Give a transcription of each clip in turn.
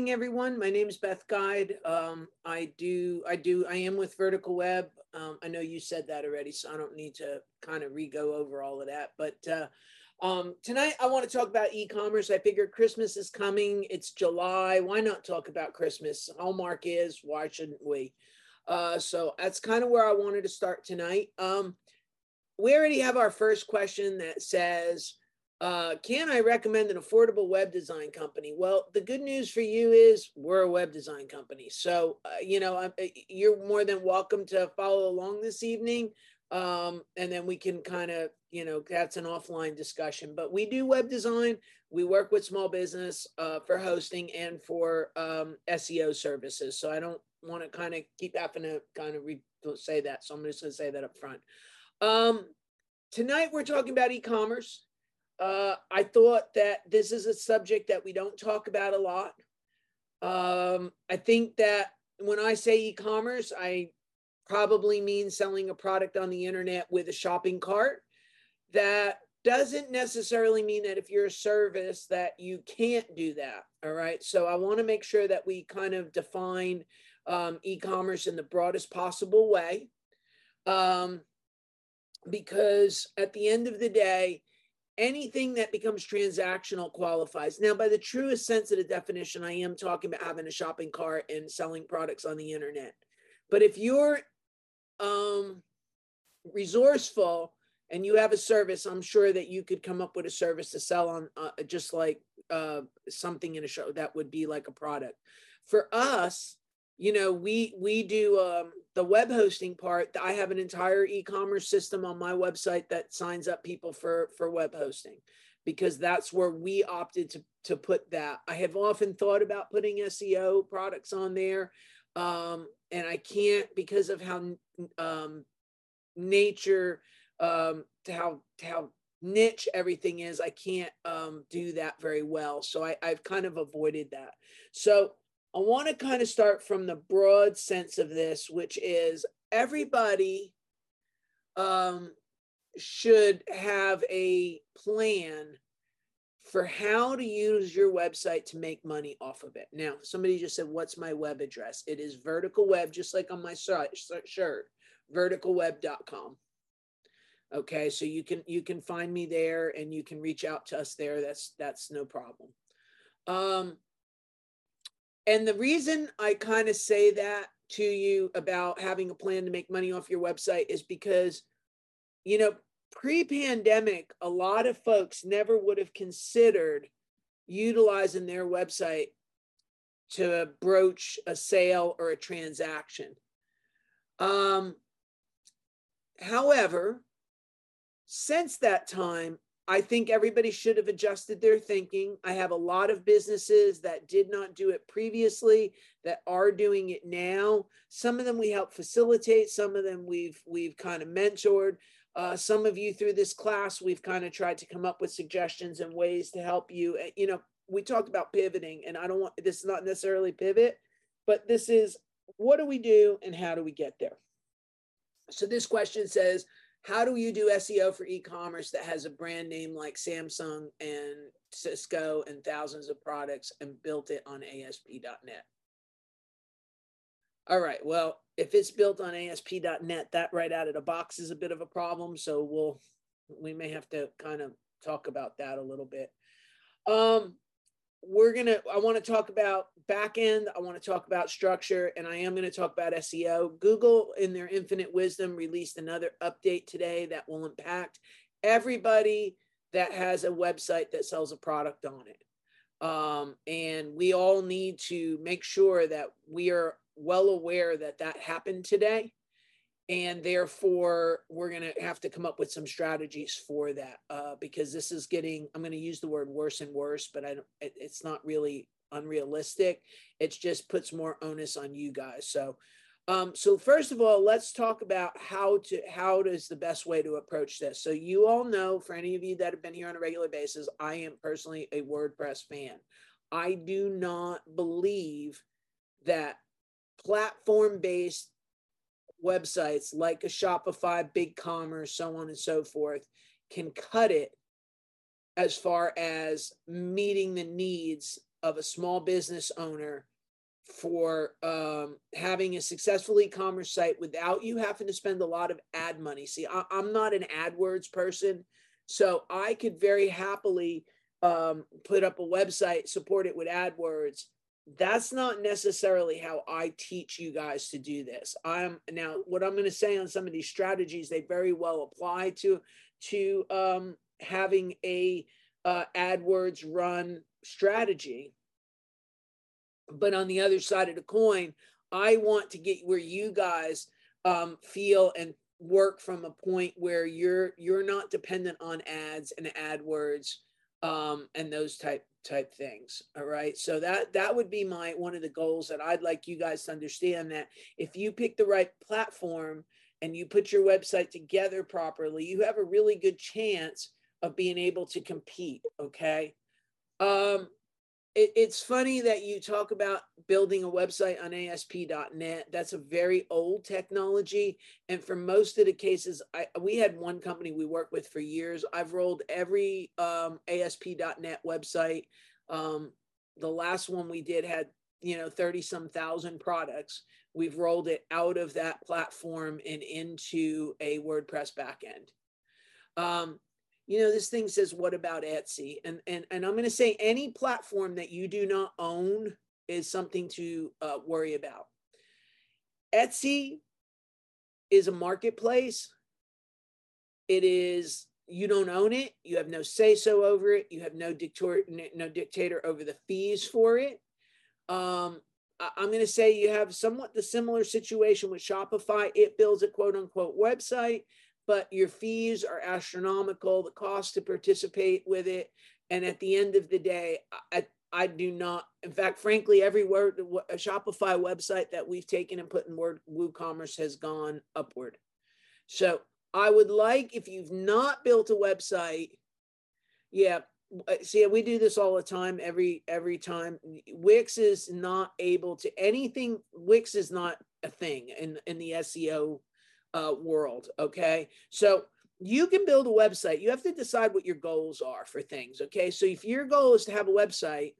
Evening, everyone. My name is Beth Guide. Um, I do, I do, I am with Vertical Web. Um, I know you said that already, so I don't need to kind of re-go over all of that. But uh, um, tonight I want to talk about e-commerce. I figured Christmas is coming. It's July. Why not talk about Christmas? Hallmark is. Why shouldn't we? Uh, so that's kind of where I wanted to start tonight. Um, we already have our first question that says, uh, can I recommend an affordable web design company? Well, the good news for you is we're a web design company. So, uh, you know, uh, you're more than welcome to follow along this evening. Um, and then we can kind of, you know, that's an offline discussion. But we do web design. We work with small business uh, for hosting and for um, SEO services. So I don't want to kind of keep having to kind of re- say that. So I'm just going to say that up front. Um, tonight we're talking about e-commerce uh, I thought that this is a subject that we don't talk about a lot. Um, I think that when I say e commerce, I probably mean selling a product on the internet with a shopping cart. That doesn't necessarily mean that if you're a service that you can't do that. All right. So I want to make sure that we kind of define um, e commerce in the broadest possible way. Um, because at the end of the day, anything that becomes transactional qualifies. Now, by the truest sense of the definition, I am talking about having a shopping cart and selling products on the internet. But if you're um, resourceful and you have a service, I'm sure that you could come up with a service to sell on uh, just like uh, something in a show that would be like a product. For us, you know we we do um, the web hosting part i have an entire e-commerce system on my website that signs up people for for web hosting because that's where we opted to to put that. I have often thought about putting seo products on there um, and i can't because of how um, nature um, to how to how niche everything is i can't um, do that very well. So I, i've kind of avoided that. So I want to kind of start from the broad sense of this, which is everybody um, should have a plan for how to use your website to make money off of it. Now, somebody just said, What's my web address? It is vertical web, just like on my shirt, verticalweb.com. Okay, so you can you can find me there and you can reach out to us there. That's that's no problem. Um, and the reason I kind of say that to you about having a plan to make money off your website is because, you know, pre pandemic, a lot of folks never would have considered utilizing their website to broach a sale or a transaction. Um, however, since that time, I think everybody should have adjusted their thinking. I have a lot of businesses that did not do it previously that are doing it now. Some of them we help facilitate, some of them we've we've kind of mentored. Uh, some of you through this class, we've kind of tried to come up with suggestions and ways to help you. You know, we talked about pivoting, and I don't want this is not necessarily pivot, but this is what do we do and how do we get there? So this question says, how do you do SEO for e-commerce that has a brand name like Samsung and Cisco and thousands of products and built it on ASP.NET? All right. Well, if it's built on ASP.NET, that right out of the box is a bit of a problem. So we'll we may have to kind of talk about that a little bit. Um, we're gonna i want to talk about back end i want to talk about structure and i am going to talk about seo google in their infinite wisdom released another update today that will impact everybody that has a website that sells a product on it. Um, and we all need to make sure that we are well aware that that happened today and therefore we're going to have to come up with some strategies for that uh, because this is getting i'm going to use the word worse and worse but i don't it, it's not really unrealistic. It just puts more onus on you guys. So um, so first of all let's talk about how to how is the best way to approach this. So you all know for any of you that have been here on a regular basis i am personally a wordpress fan. I do not believe that platform based websites like a Shopify, BigCommerce, so on and so forth, can cut it as far as meeting the needs of a small business owner for um, having a successful e-commerce site without you having to spend a lot of ad money. See, I, am not an AdWords person, so I could very happily um, put up a website, support it with AdWords. That's not necessarily how I teach you guys to do this. I'm now what I'm going to say on some of these strategies. They very well apply to to um, having a uh, AdWords run strategy but on the other side of the coin, I want to get where you guys um, feel and work from a point where you're you're not dependent on ads and AdWords um, and those type type things. All right. So that that would be my one of the goals that I'd like you guys to understand that if you pick the right platform and you put your website together properly, you have a really good chance of being able to compete. Okay. Um, it, it's funny that you talk about building a website on ASP.NET. That's a very old technology. And for most of the cases, I, we had one company we worked with for years. I've rolled every um, ASP.NET website. Um, the last one we did had, you know, 30 some thousand products. We've rolled it out of that platform and into a WordPress backend. Um, you know this thing says what about etsy? And and, and i'm going to say any platform that you do not own is something to uh, worry about. Etsy is a marketplace. It is you don't own it. You have no say so over it. You have no dictator no dictator over the fees for it. Um, i'm going to say you have somewhat the similar situation with shopify. It builds a quote unquote website but your fees are astronomical, the cost to participate with it. And at the end of the day, I, I do not, in fact, frankly, every word, a Shopify website that we've taken and put in Word WooCommerce has gone upward. So I would like, if you've not built a website, yeah, uh, see, we do this all the time, every every time. Wix is not able to anything. Wix is not a thing in in the SEO uh, world. Okay. So you can build a website. You have to decide what your goals are for things. Okay. So if your goal is to have a website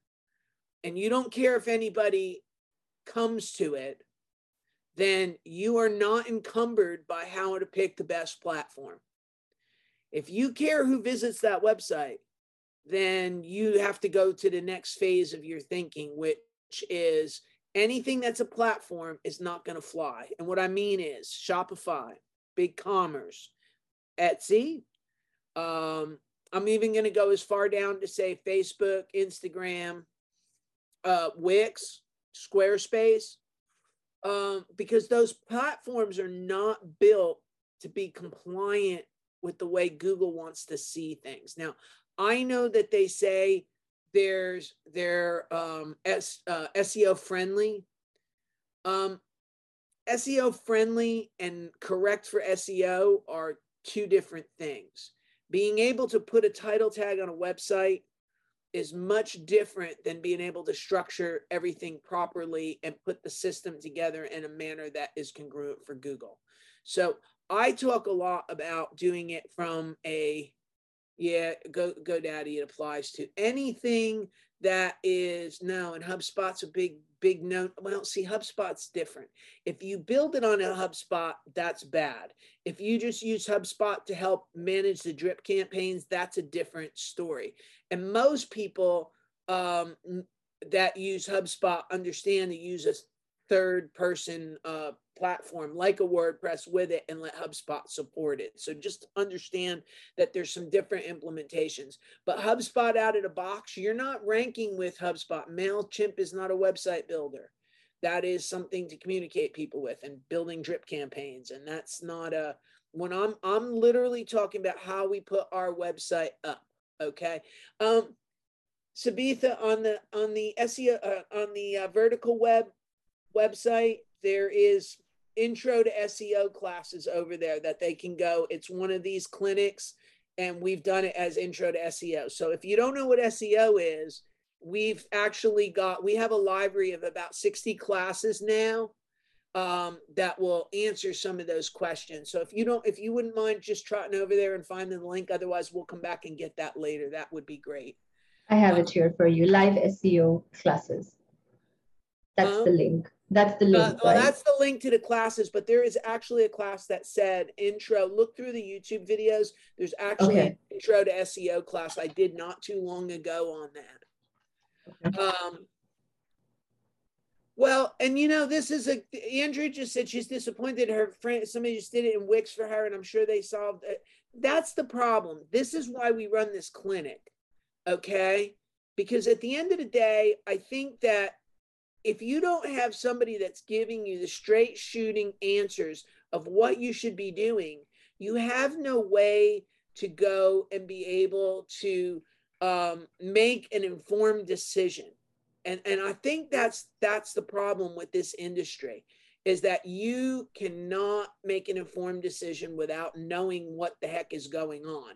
and you don't care if anybody comes to it, then you are not encumbered by how to pick the best platform. If you care who visits that website, then you have to go to the next phase of your thinking, which is anything that's a platform is not going to fly. And what I mean is Shopify, Big Commerce, Etsy. Um, I'm even going to go as far down to say Facebook, Instagram, uh, Wix, Squarespace, um, because those platforms are not built to be compliant with the way Google wants to see things. Now, I know that they say there's they're um, S, uh, SEO friendly. Um, SEO friendly and correct for SEO are two different things. Being able to put a title tag on a website is much different than being able to structure everything properly and put the system together in a manner that is congruent for Google. So I talk a lot about doing it from a yeah, Go GoDaddy it applies to anything that is no, and HubSpot's a big big no. Well, see, HubSpot's different. If you build it on a HubSpot, that's bad. If you just use HubSpot to help manage the drip campaigns, that's a different story. And most people um, that use HubSpot understand to use third person uh, platform like a WordPress with it and let HubSpot support it. So just understand that there's some different implementations. But HubSpot out of the box, you're not ranking with HubSpot. MailChimp is not a website builder. That is something to communicate people with and building drip campaigns. And that's not a when I'm I'm literally talking about how we put our website up. Okay. Um Sabitha on the on the SEO uh, on the uh, vertical web website there is intro to SEO classes over there that they can go. It's one of these clinics, and we've done it as intro to SEO. So if you don't know what SEO is, we've actually got we have a library of about 60 classes now um, that will answer some of those questions. So if you don't, if you wouldn't mind just trotting over there and finding the link, otherwise we'll come back and get that later. That would be great. I have it here for you. Live SEO classes. That's um, the link. That's the link. Uh, well, right? that's the link to the classes, but there is actually a class that said intro. Look through the YouTube videos. There's actually okay. an intro to SEO class I did not too long ago on that. Okay. Um, well, and you know, this is a Andrew just said she's disappointed her friend somebody just did it in Wix for her, and I'm sure they solved it. That's the problem. This is why we run this clinic. Okay. Because at the end of the day, I think that if you don't have somebody that's giving you the straight shooting answers of what you should be doing, you have no way to go and be able to um, make an informed decision. And, and I think that's that's the problem with this industry is that you cannot make an informed decision without knowing what the heck is going on.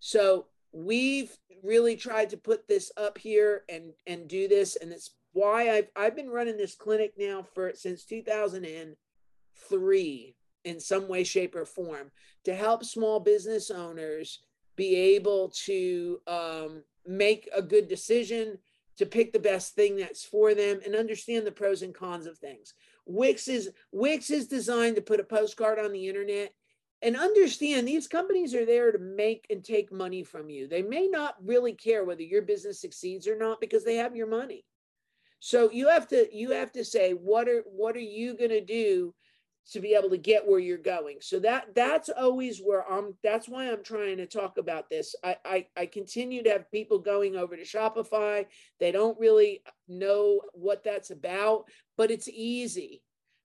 So we've really tried to put this up here and and do this and it's why I've I've been running this clinic now for since 2003 in some way, shape, or form to help small business owners be able to um, make a good decision, to pick the best thing that's for them, and understand the pros and cons of things. Wix is Wix is designed to put a postcard on the internet and understand these companies are there to make and take money from you. They may not really care whether your business succeeds or not because they have your money. So you have to you have to say what are what are you going to do to be able to get where you're going. So that that's always where I'm that's why I'm trying to talk about this. I, I I continue to have people going over to Shopify. They don't really know what that's about, but it's easy.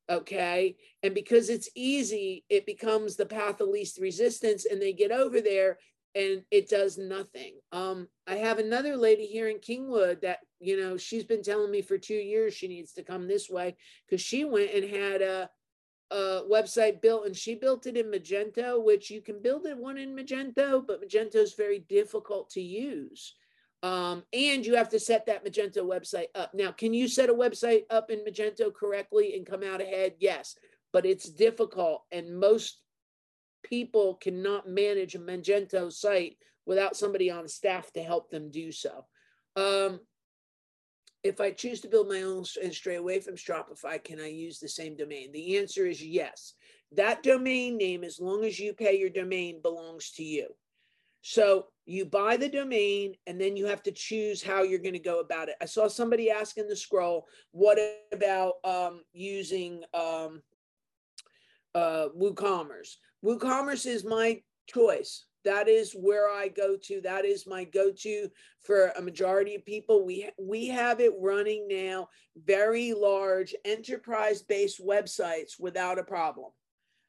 Okay. And because it's easy, it becomes the path of least resistance and they get over there and it does nothing. Um, I have another lady here in Kingwood that, you know, she's been telling me for two years she needs to come this way because she went and had a, a website built and she built it in Magento, which you can build it one in Magento, but Magento is very difficult to use. Um, and you have to set that Magento website up. Now, can you set a website up in Magento correctly and come out ahead? Yes, but it's difficult. And most people cannot manage a Magento site without somebody on staff to help them do so. Um, if I choose to build my own and stray away from Shopify, can I use the same domain? The answer is yes. That domain name, as long as you pay your domain, belongs to you. So you buy the domain and then you have to choose how you're going to go about it. I saw somebody asking the scroll, what about um, using um, uh, WooCommerce? WooCommerce is my choice. That is where I go to. That is my go-to for a majority of people. We we have it running now, very large enterprise-based websites without a problem.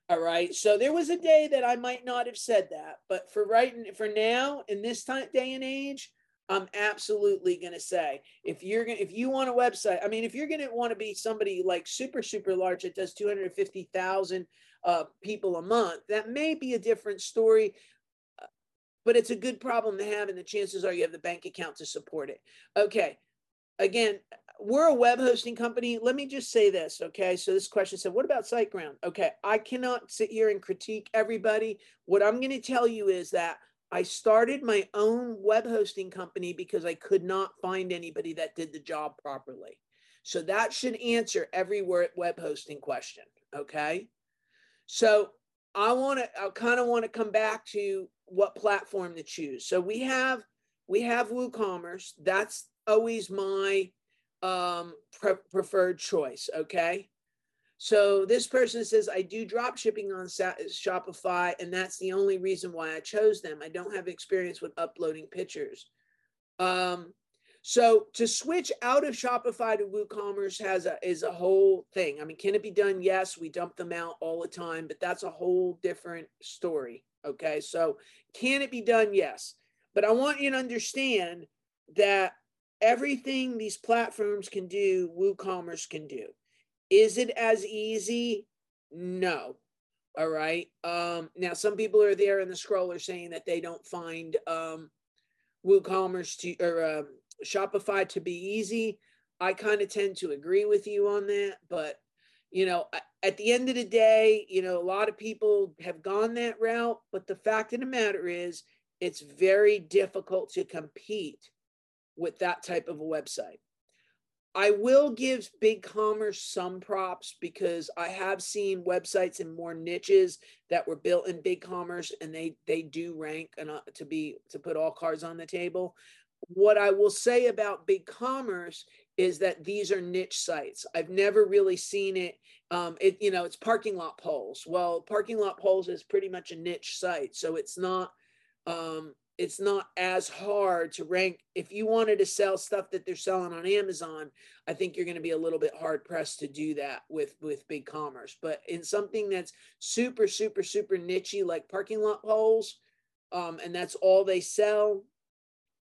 All right. So there was a day that I might not have said that, but for right for now, in this time day and age, I'm absolutely going to say if you're going if you want a website, I mean, if you're going to want to be somebody like super super large that does 250,000 uh, people a month, that may be a different story. Uh, but it's a good problem to have, and the chances are you have the bank account to support it. Okay. Again, we're a web hosting company. Let me just say this, okay? So this question said, what about SiteGround? Okay, I cannot sit here and critique everybody. What I'm going to tell you is that I started my own web hosting company because I could not find anybody that did the job properly. So that should answer every web hosting question. Okay. So I want to, I kind of want to come back to what platform to choose. So we have, we have WooCommerce. That's always my um, pre- preferred choice. Okay. So this person says, I do drop shipping on Shopify, and that's the only reason why I chose them. I don't have experience with uploading pictures. Um, so to switch out of Shopify to WooCommerce has a is a whole thing. I mean, can it be done? Yes, we dump them out all the time, but that's a whole different story. Okay, so can it be done? Yes, but I want you to understand that everything these platforms can do, WooCommerce can do. Is it as easy? No. All right. Um, now, some people are there in the scroller saying that they don't find um, WooCommerce to or uh, Shopify to be easy. I kind of tend to agree with you on that, but you know, at the end of the day, you know, a lot of people have gone that route, but the fact of the matter is, it's very difficult to compete with that type of a website. I will give big commerce some props because I have seen websites in more niches that were built in big commerce and they they do rank and uh, to be to put all cards on the table. What I will say about big commerce is that these are niche sites. I've never really seen it. Um, it you know it's parking lot poles. Well, parking lot poles is pretty much a niche site, so it's not um, it's not as hard to rank. If you wanted to sell stuff that they're selling on Amazon, I think you're going to be a little bit hard pressed to do that with with big commerce. But in something that's super, super, super nichey like parking lot poles, um, and that's all they sell,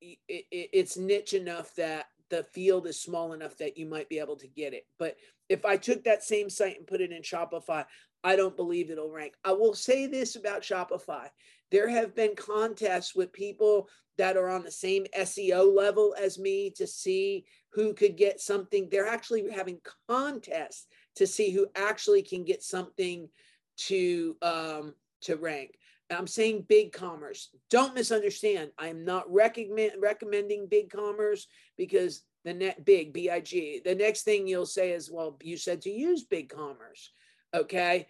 it, it, it's niche enough that the field is small enough that you might be able to get it. But if I took that same site and put it in Shopify, I don't believe it'll rank. I will say this about Shopify there have been contests with people that are on the same SEO level as me to see who could get something. They're actually having contests to see who actually can get something to um, to rank. I'm saying BigCommerce. Don't misunderstand. I'm not recommend, recommending BigCommerce because the net big big. The next thing you'll say is, well, you said to use BigCommerce. Okay.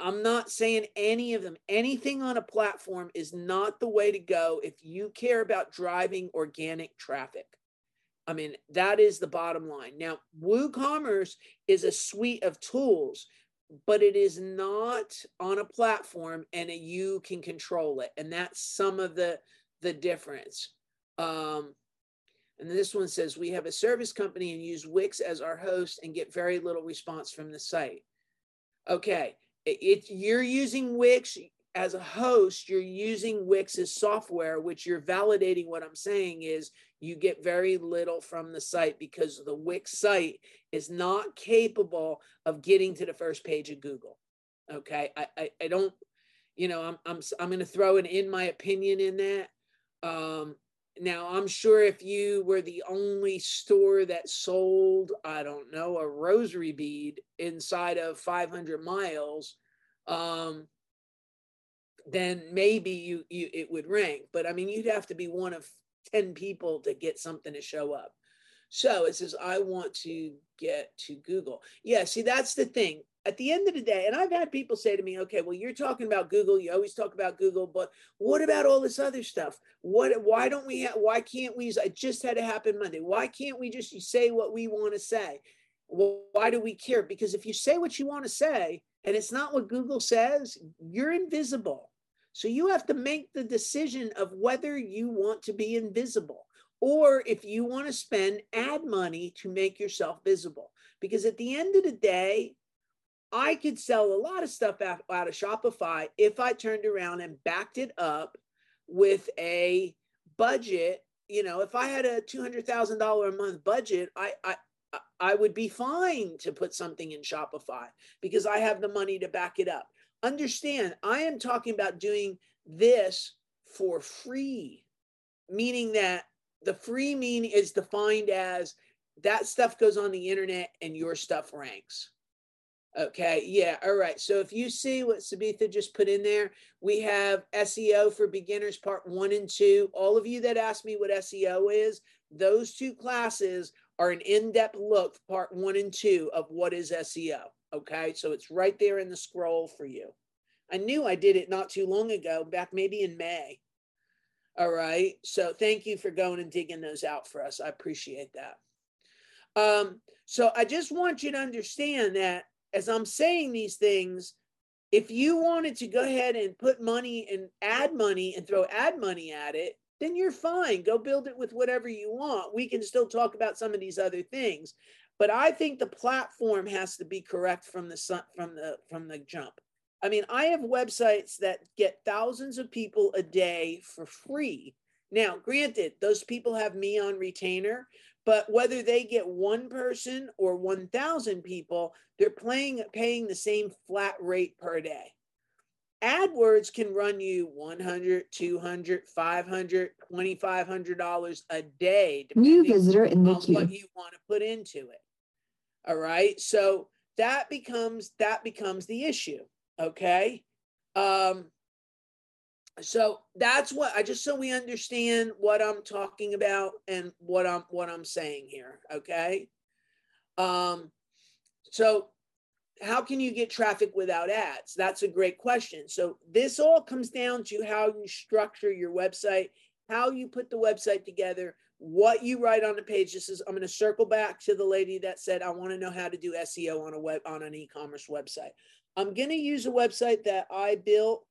I'm not saying any of them. Anything on a platform is not the way to go if you care about driving organic traffic. I mean, that is the bottom line. Now, WooCommerce is a suite of tools, but it is not on a platform and you can control it. And that's some of the the difference. Um, and this one says we have a service company and use Wix as our host and get very little response from the site. Okay, it, you're using Wix as a host, you're using Wix's software, which you're validating what I'm saying is you get very little from the site because the Wix site is not capable of getting to the first page of Google. Okay. I, I, I don't, you know, I'm, I'm, I'm going to throw an in my opinion in that. Um, now, I'm sure if you were the only store that sold, I don't know, a rosary bead inside of 500 miles, um, then maybe you, you it would rank. But I mean, you'd have to be one of 10 people to get something to show up. So it says, I want to get to Google. Yeah, see, that's the thing at the end of the day, and I've had people say to me, okay, well, you're talking about Google. You always talk about Google, but what about all this other stuff? What, why don't we why can't we, it just had it happen Monday. Why can't we just say what we want to say? Why do we care? Because if you say what you want to say and it's not what Google says, you're invisible. So you have to make the decision of whether you want to be invisible or if you want to spend ad money to make yourself visible. Because at the end of the day, I could sell a lot of stuff out, of Shopify if I turned around and backed it up with a budget. You know, if I had a two hundred thousand dollar a month budget, I, I I would be fine to put something in Shopify because I have the money to back it up. Understand, I am talking about doing this for free, meaning that the free mean is defined as that stuff goes on the internet and your stuff ranks. Okay, yeah, all right. So if you see what Sabitha just put in there, we have SEO for beginners part one and two. All of you that asked me what SEO is, those two classes are an in-depth look, part one and two of what is SEO. Okay, so it's right there in the scroll for you. I knew I did it not too long ago, back maybe in May. All right, so thank you for going and digging those out for us. I appreciate that. Um, so I just want you to understand that as I'm saying these things, if you wanted to go ahead and put money and add money and throw ad money at it, then you're fine. Go build it with whatever you want. We can still talk about some of these other things, but I think the platform has to be correct from the from the from the jump. I mean, I have websites that get thousands of people a day for free. Now, granted, those people have me on retainer, but whether they get one person or 1,000 people, they're playing, paying the same flat rate per day. AdWords can run you 100, 200, 500, 2500 dollars a day new visitor in the queue. what you want to put into it. All right? So that becomes that becomes the issue, okay? Um so that's what I just so we understand what I'm talking about and what I'm what I'm saying here. Okay. Um, so how can you get traffic without ads? That's a great question. So this all comes down to how you structure your website, how you put the website together, what you write on the page. This is I'm going to circle back to the lady that said I want to know how to do SEO on a web on an e-commerce website. I'm going to use a website that I built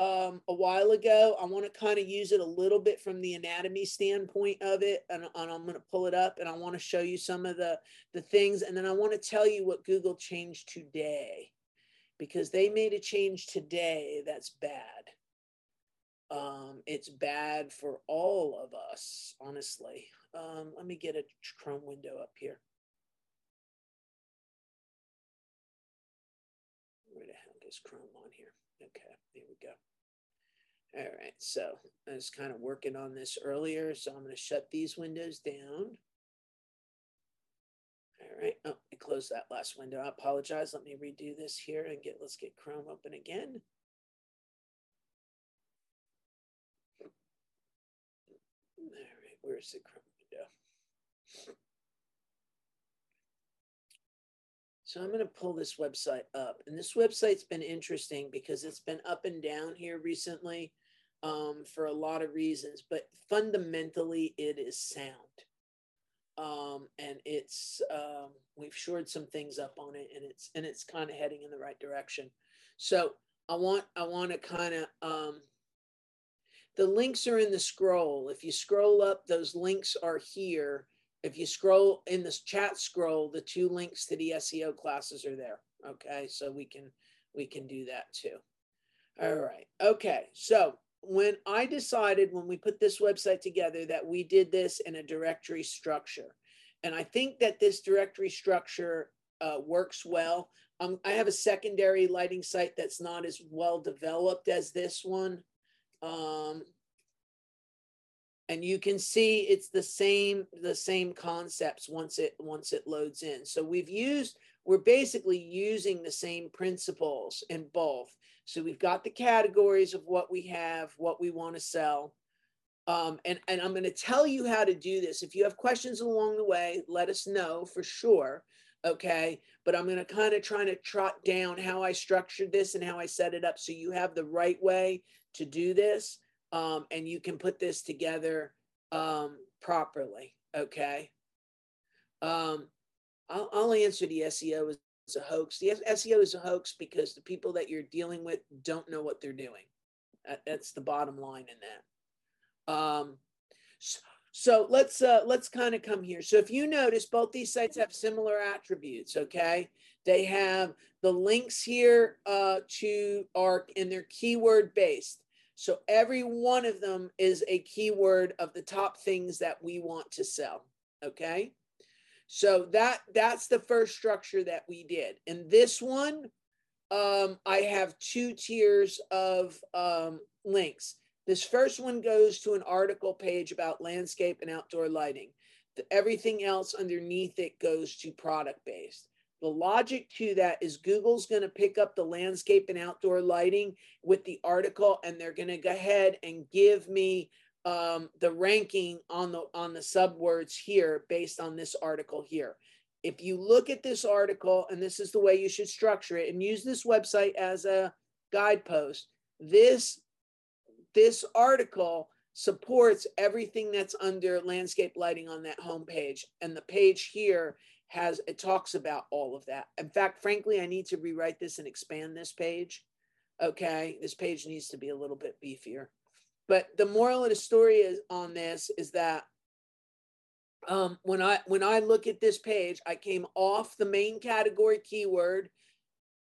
um, a while ago. I want to kind of use it a little bit from the anatomy standpoint of it, and, and I'm going to pull it up and I want to show you some of the the things, and then I want to tell you what Google changed today, because they made a change today that's bad. Um, it's bad for all of us, honestly. Um, let me get a Chrome window up here. Where the hell is Chrome on here? Okay, here we go. All right, so I was kind of working on this earlier, so I'm to shut these windows down. All right, oh, I closed that last window. I apologize. Let me redo this here and get, let's get Chrome open again. All right, where's the Chrome window? So I'm going to pull this website up. And this website's been interesting because it's been up and down here recently um, for a lot of reasons, but fundamentally it is sound. Um, and it's um, we've shored some things up on it, and it's and it's kind of heading in the right direction. So I want I want to kind of um, the links are in the scroll. If you scroll up, those links are here. If you scroll in this chat scroll, the two links to the SEO classes are there. Okay, so we can we can do that too. All right. Okay, so when I decided when we put this website together that we did this in a directory structure. And I think that this directory structure uh, works well. Um, I have a secondary lighting site that's not as well developed as this one. Um, and you can see it's the same the same concepts once it once it loads in. So we've used we're basically using the same principles in both. So we've got the categories of what we have, what we want to sell. Um, and, and I'm going to tell you how to do this. If you have questions along the way, let us know for sure. Okay. But I'm going to kind of try to trot down how I structured this and how I set it up so you have the right way to do this. Um, and you can put this together um, properly. Okay. Um, I'll, I'll answer the SEO is a hoax. The SEO is a hoax because the people that you're dealing with don't know what they're doing. That's the bottom line in that. Um, so, so let's uh, let's kind of come here. So if you notice, both these sites have similar attributes. Okay, they have the links here uh, to ARC, and they're keyword based. So every one of them is a keyword of the top things that we want to sell. Okay. So that that's the first structure that we did. And this one, um, I have two tiers of um, links. This first one goes to an article page about landscape and outdoor lighting. The, everything else underneath it goes to product based. The logic to that is Google's going to pick up the landscape and outdoor lighting with the article, and they're going to go ahead and give me um, the ranking on the on the subwords here based on this article here. If you look at this article, and this is the way you should structure it, and use this website as a guidepost, this this article supports everything that's under landscape lighting on that homepage, and the page here has it talks about all of that. In fact, frankly, I need to rewrite this and expand this page. Okay, this page needs to be a little bit beefier. But the moral of the story is on this is that um, when I when I look at this page, I came off the main category keyword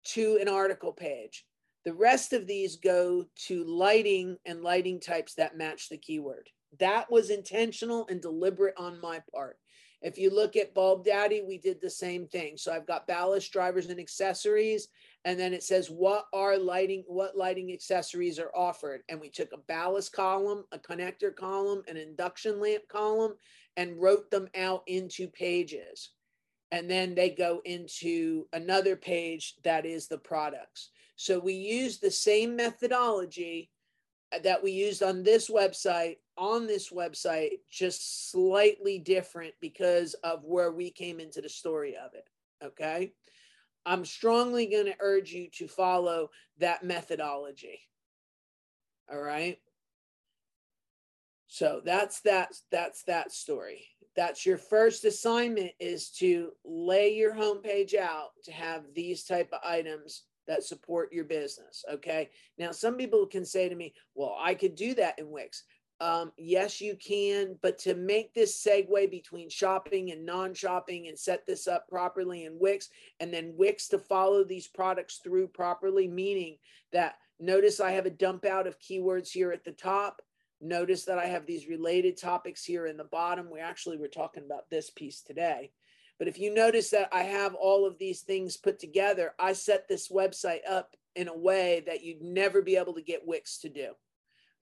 to an article page. The rest of these go to lighting and lighting types that match the keyword. That was intentional and deliberate on my part. If you look at Bulb Daddy, we did the same thing. So I've got ballast drivers and accessories and then it says what are lighting what lighting accessories are offered. And we took a ballast column a connector column an induction lamp column and wrote them out into pages. And then they go into another page that is the products. So we use the same methodology that we used on this website on this website just slightly different because of where we came into the story of it okay i'm strongly going to urge you to follow that methodology all right so that's that that's that story that's your first assignment is to lay your homepage out to have these type of items that support your business. Okay. Now, some people can say to me, well, I could do that in Wix. Um, yes, you can, but to make this segue between shopping and non shopping and set this up properly in Wix, and then Wix to follow these products through properly, meaning that notice I have a dump out of keywords here at the top. Notice that I have these related topics here in the bottom. We actually were talking about this piece today. But if you notice that I have all of these things put together, I set this website up in a way that you'd never be able to get Wix to do.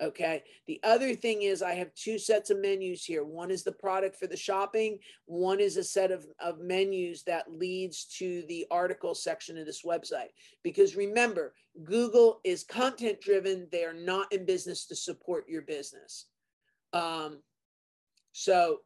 Okay. The other thing is I have two sets of menus here. One is the product for the shopping. One is a set of, of menus that leads to the article section of this website. Because remember, Google is content driven. They are not in business to support your business. Um, so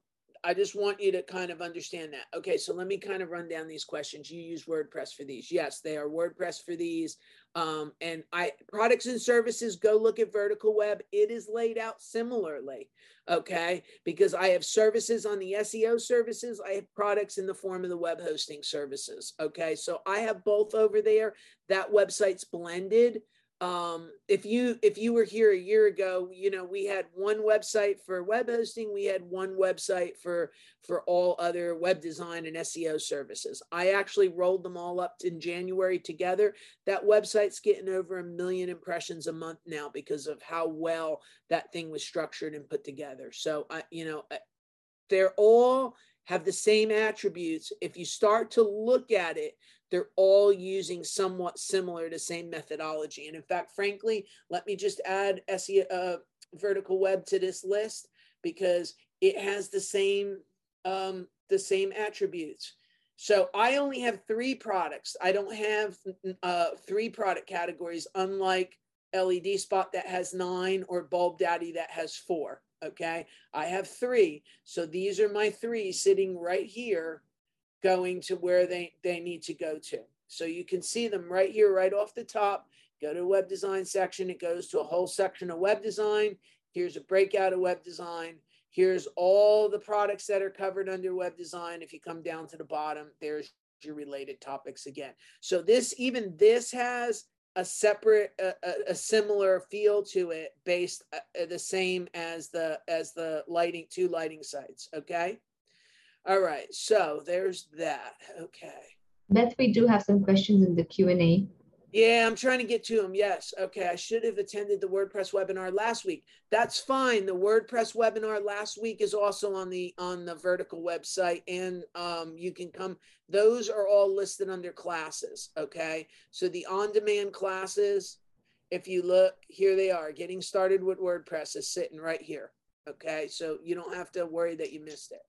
I just want you to kind of understand that. Okay, so let me kind of run down these questions. You use WordPress for these. Yes, they are WordPress for these. Um, and I products and services, go look at Vertical Web. It is laid out similarly. Okay, because I have services on the SEO services, I have products in the form of the web hosting services. Okay, so I have both over there. That website's blended um, if you if you were here a year ago you know we had one website for web hosting we had one website for for all other web design and seo services. I actually rolled them all up in january together. That website's getting over a million impressions a month now because of how well that thing was structured and put together. So i you know they're all have the same attributes. If you start to look at it they're all using somewhat similar to same methodology. And in fact, frankly, let me just add SEO, uh, vertical web to this list because it has the same um, the same attributes. So I only have three products. I don't have uh, three product categories, unlike LED Spot that has nine or Bulb Daddy that has four. Okay, I have three. So these are my three sitting right here going to where they, they need to go to. So you can see them right here, right off the top. Go to web design section. It goes to a whole section of web design. Here's a breakout of web design. Here's all the products that are covered under web design. If you come down to the bottom, there's your related topics again. So this, even this has a separate, a, a, a similar feel to it based uh, the same as the, as the lighting, two lighting sites. Okay. All right, so there's that. Okay. Beth, we do have some questions in the Q&A. Yeah, I'm trying to get to them. Yes. Okay. I should have attended the WordPress webinar last week. That's fine. The WordPress webinar last week is also on the on the vertical website and um, you can come those are all listed under classes, okay? So the on-demand classes if you look, here they are. Getting started with WordPress is sitting right here. Okay? So you don't have to worry that you missed it.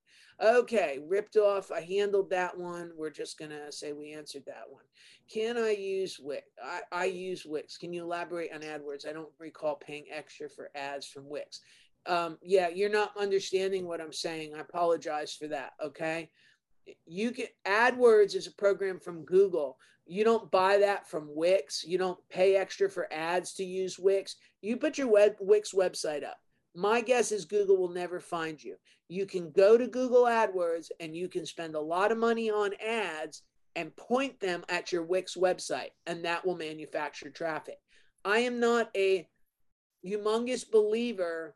Okay, ripped off. I handled that one. We're just going to say we answered that one. Can I use Wix? I, I use Wix. Can you elaborate on AdWords? I don't recall paying extra for ads from Wix. Um, yeah, you're not understanding what I'm saying. I apologize for that. Okay. You can AdWords is a program from Google. You don't buy that from Wix. You don't pay extra for ads to use Wix. You put your web, Wix website up my guess is Google will never find you. You can go to Google AdWords and you can spend a lot of money on ads and point them at your Wix website, and that will manufacture traffic. I am not a humongous believer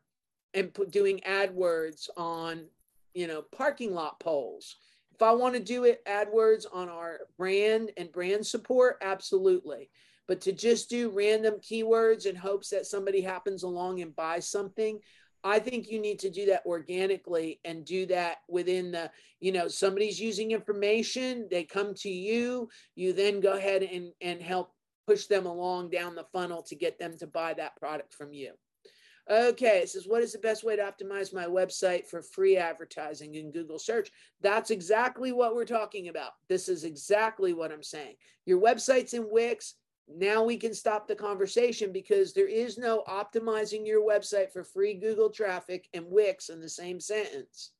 in doing AdWords on, you know, parking lot poles. If I want to do it AdWords on our brand and brand support, absolutely. But to just do random keywords in hopes that somebody happens along and buys something, I think you need to do that organically and do that within the, you know, somebody's using information, they come to you, you then go ahead and, and help push them along down the funnel to get them to buy that product from you. Okay, it says, what is the best way to optimize my website for free advertising in Google search? That's exactly what we're talking about. This is exactly what I'm saying. Your website's in Wix, now we can stop the conversation because there is no optimizing your website for free Google traffic and Wix in the same sentence.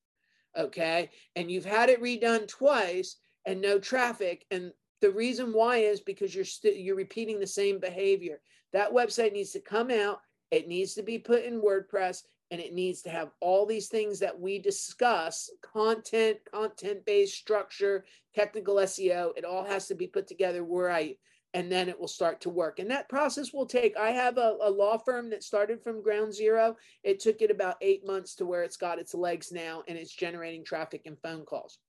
Okay. And you've had it redone twice and no traffic. And the reason why is because you're still you're repeating the same behavior. That website needs to come out, it needs to be put in WordPress, and it needs to have all these things that we discuss content, content based structure, technical SEO. It all has to be put together where I and then it will start to work. And that process will take, I have a, a, law firm that started from ground zero. It took it about eight months to where it's got its legs now and it's generating traffic and phone calls.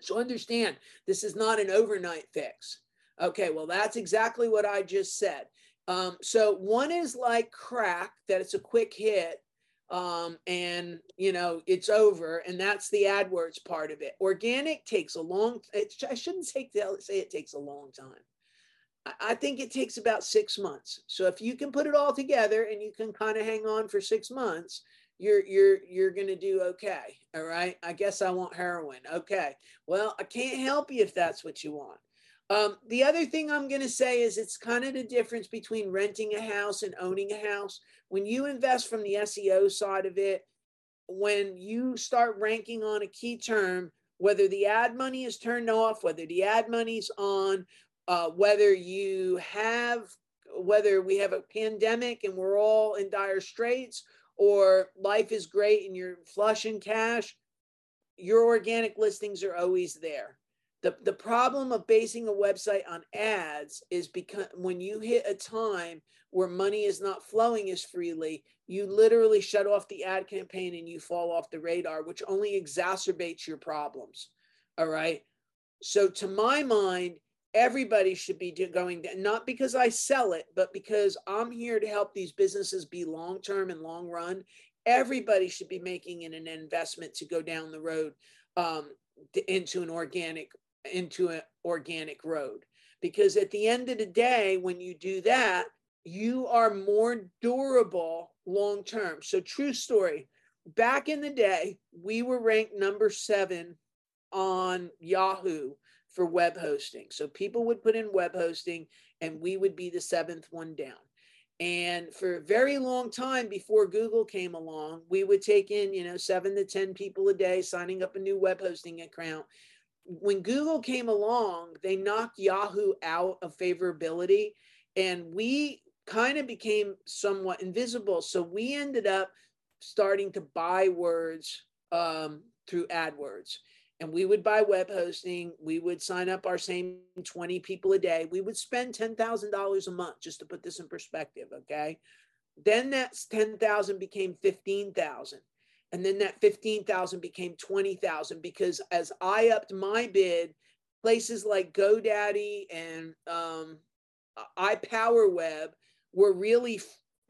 So understand, this is not an overnight fix. Okay, well, that's exactly what I just said. Um, so one is like crack, that it's a quick hit um, and you know it's over and that's the adwords part of it organic takes a long i shouldn't say, say it takes a long time I think it takes about six months. So if you can put it all together and you can kind of hang on for six months, you're you're you're gonna do okay. All right. I guess I want heroin. Okay. Well, I can't help you if that's what you want. Um, the other thing I'm gonna say is it's kind of the difference between renting a house and owning a house. When you invest from the SEO side of it, when you start ranking on a key term, whether the ad money is turned off, whether the ad money's on, uh, whether you have whether we have a pandemic and we're all in dire straits or life is great and you're flush in cash your organic listings are always there. The, the problem of basing a website on ads is because when you hit a time where money is not flowing as freely you literally shut off the ad campaign and you fall off the radar which only exacerbates your problems. All right? So to my mind everybody should be going not because I sell it, but because I'm here to help these businesses be long term and long run. Everybody should be making an investment to go down the road um, into an organic into an organic road. Because at the end of the day, when you do that, you are more durable long term. So, true story. Back in the day, we were ranked number seven on Yahoo for web hosting. So people would put in web hosting and we would be the seventh one down. And for a very long time before Google came along, we would take in, you know, seven to 10 people a day signing up a new web hosting account. When Google came along, they knocked Yahoo out of favorability and we kind of became somewhat invisible. So we ended up starting to buy words um, through AdWords and we would buy web hosting. We would sign up our same 20 people a day. We would spend $10,000 a month just to put this in perspective. Okay. Then that 10,000 became 15,000. And then that 15,000 became 20,000 because as I upped my bid, places like GoDaddy and um, iPowerWeb were really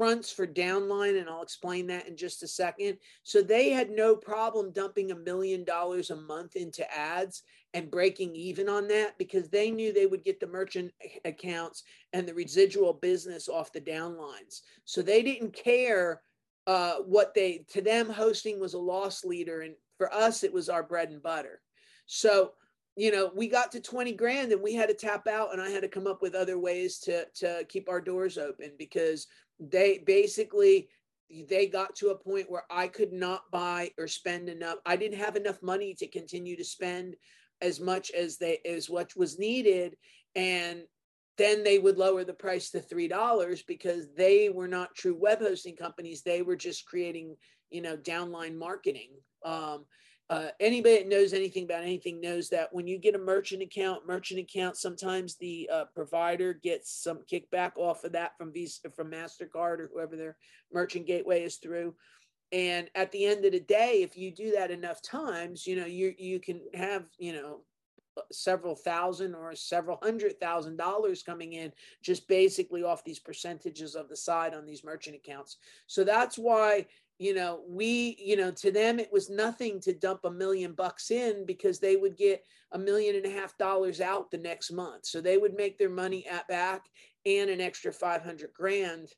fronts for downline, and I'll explain that in just a second. So they had no problem dumping a million dollars a month into ads and breaking even on that because they knew they would get the merchant accounts and the residual business off the downlines. So they didn't care uh, what they, to them, hosting was a loss leader. And for us, it was our bread and butter. So, you know, we got to 20 grand and we had to tap out and I had to come up with other ways to, to keep our doors open because they basically they got to a point where I could not buy or spend enough. I didn't have enough money to continue to spend as much as they as what was needed. And then they would lower the price to three dollars because they were not true web hosting companies. They were just creating, you know, downline marketing. Um, uh, anybody that knows anything about anything knows that when you get a merchant account, merchant account, sometimes the uh, provider gets some kickback off of that from Visa, from Mastercard or whoever their merchant gateway is through. And at the end of the day, if you do that enough times, you know you you can have you know several thousand or several hundred thousand dollars coming in just basically off these percentages of the side on these merchant accounts. So that's why you know we you know to them it was nothing to dump a million bucks in because they would get a million and a half dollars out the next month. So they would make their money at back and an extra 500 grand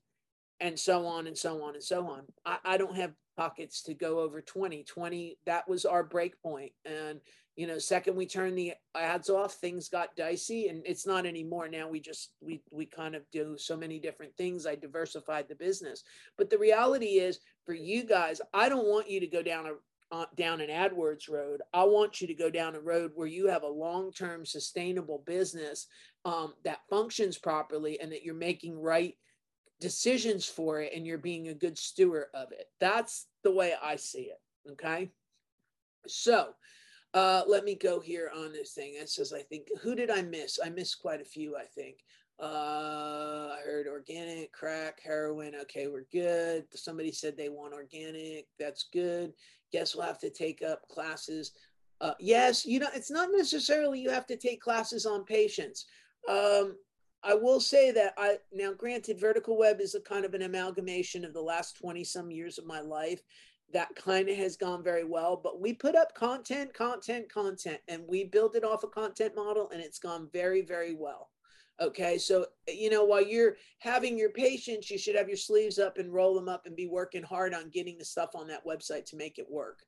and so on and so on and so on. I, I don't have pockets to go over 20 20 that was our break point. And you know second we turned the ads off things got dicey and it's not anymore. Now we just we we kind of do so many different things. I diversified the business. But the reality is for you guys i don't want you to go down a uh, down an AdWords road. I want you to go down a road where you have a long term sustainable business um, that functions properly and that you're making right decisions for it and you're being a good steward of it. That's the way I see it. Okay. So uh, let me go here on this thing. It says, I think, who did I miss? I missed quite a few, I think. Uh, I heard organic, crack, heroin. Okay, we're good. Somebody said they want organic. That's good. Guess we'll have to take up classes. Uh, yes, you know, it's not necessarily you have to take classes on patience. Um, I will say that I now granted vertical web is a kind of an amalgamation of the last 20 some years of my life that kind of has gone very well. But we put up content, content, content, and we built it off a content model, and it's gone very, very well. Okay, so you know, while you're having your patience, you should have your sleeves up and roll them up and be working hard on getting the stuff on that website to make it work.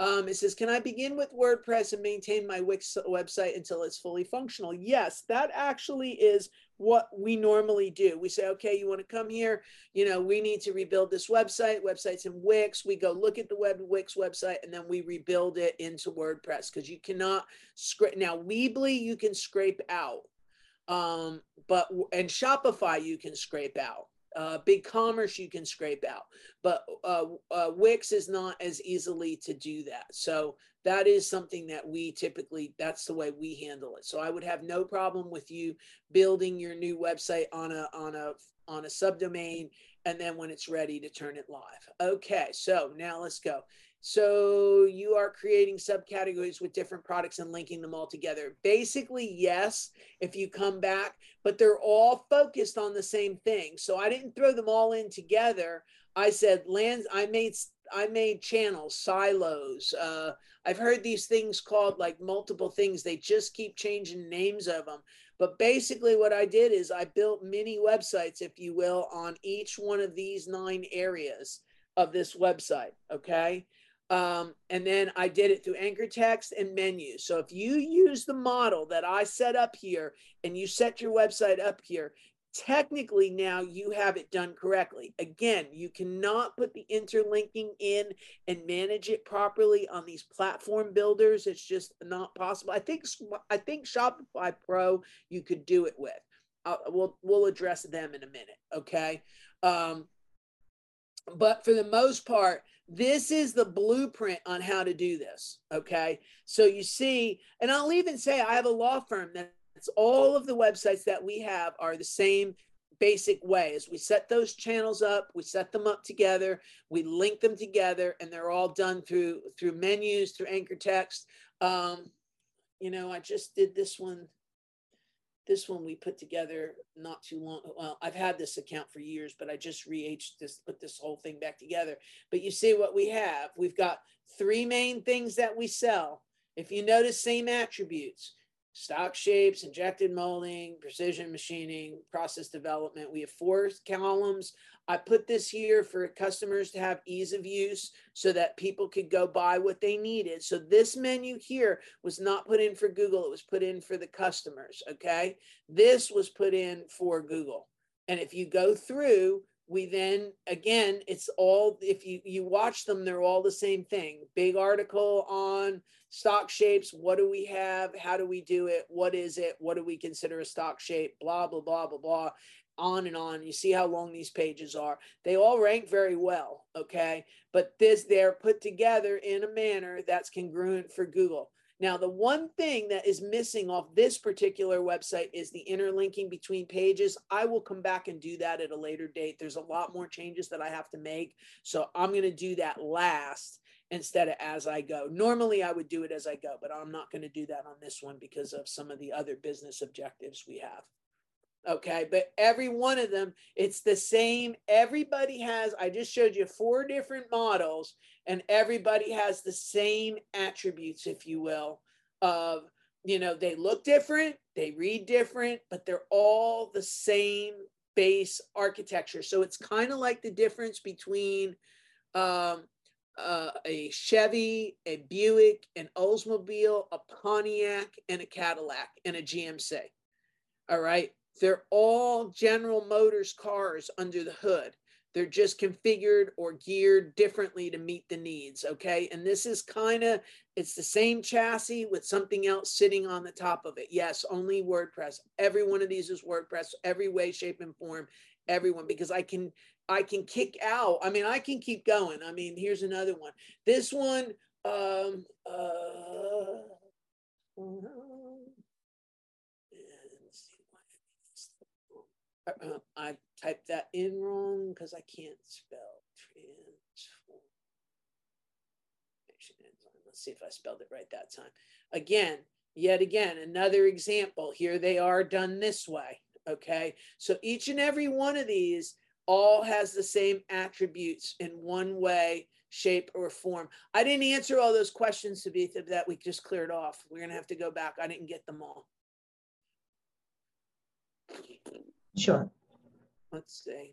Um, it says, Can I begin with WordPress and maintain my Wix website until it's fully functional? Yes, that actually is what we normally do. We say, Okay, you want to come here? You know, we need to rebuild this website. Website's in Wix. We go look at the web Wix website and then we rebuild it into WordPress because you cannot scrape. Now, Weebly, you can scrape out. Um, but and Shopify you can scrape out. Uh, BigCommerce you can scrape out, but uh, uh, Wix is not as easily to do that. So that is something that we typically that's the way we handle it. So I would have no problem with you building your new website on a on a on a subdomain and then when it's ready to turn it live. Okay, so now let's go. So you are creating subcategories with different products and linking them all together. Basically, yes, if you come back, but they're all focused on the same thing. So I didn't throw them all in together. I said lands. I made I made channels, silos. Uh, I've heard these things called like multiple things. They just keep changing names of them. But basically, what I did is I built mini websites, if you will, on each one of these nine areas of this website. Okay. Um, and then I did it through anchor text and menus. So if you use the model that I set up here and you set your website up here, technically now you have it done correctly. Again, you cannot put the interlinking in and manage it properly on these platform builders. It's just not possible. I think I think Shopify Pro you could do it with. Uh, we'll we'll address them in a minute, okay? Um, but for the most part, this is the blueprint on how to do this. Okay. So you see, and I'll even say I have a law firm that's all of the websites that we have are the same basic way as we set those channels up we set them up together we link them together and they're all done through through menus through anchor text um you know i just did this one this one we put together not too long. Well, I've had this account for years, but I just re this, put this whole thing back together. But you see what we have. We've got three main things that we sell. If you notice, same attributes stock shapes, injected molding, precision machining, process development. We have four columns. I put this here for customers to have ease of use so that people could go buy what they needed. So this menu here was not put in for Google, it was put in for the customers, okay? This was put in for Google. And if you go through, we then again it's all if you you watch them they're all the same thing big article on stock shapes what do we have how do we do it what is it what do we consider a stock shape blah blah blah blah blah on and on you see how long these pages are they all rank very well okay but this they're put together in a manner that's congruent for google now, the one thing that is missing off this particular website is the interlinking between pages. I will come back and do that at a later date. There's a lot more changes that I have to make. So I'm going to do that last instead of as I go. Normally, I would do it as I go, but I'm not going to do that on this one because of some of the other business objectives we have. Okay, but every one of them, it's the same. Everybody has, I just showed you four different models, and everybody has the same attributes, if you will, of, you know, they look different, they read different, but they're all the same base architecture. So it's kind of like the difference between um, uh, a Chevy, a Buick, an Oldsmobile, a Pontiac, and a Cadillac, and a GMC. All right. They're all General Motors cars under the hood. They're just configured or geared differently to meet the needs. Okay. And this is kind of, it's the same chassis with something else sitting on the top of it. Yes, only WordPress. Every one of these is WordPress, every way, shape, and form. Everyone, because I can I can kick out. I mean, I can keep going. I mean, here's another one. This one, um, uh, uh, I typed that in wrong because I can't spell transform. Let's see if I spelled it right that time. Again, yet again, another example. Here they are done this way. Okay. So each and every one of these all has the same attributes in one way, shape, or form. I didn't answer all those questions, Sabitha, that we just cleared off. We're going to have to go back. I didn't get them all. Sure. Let's see.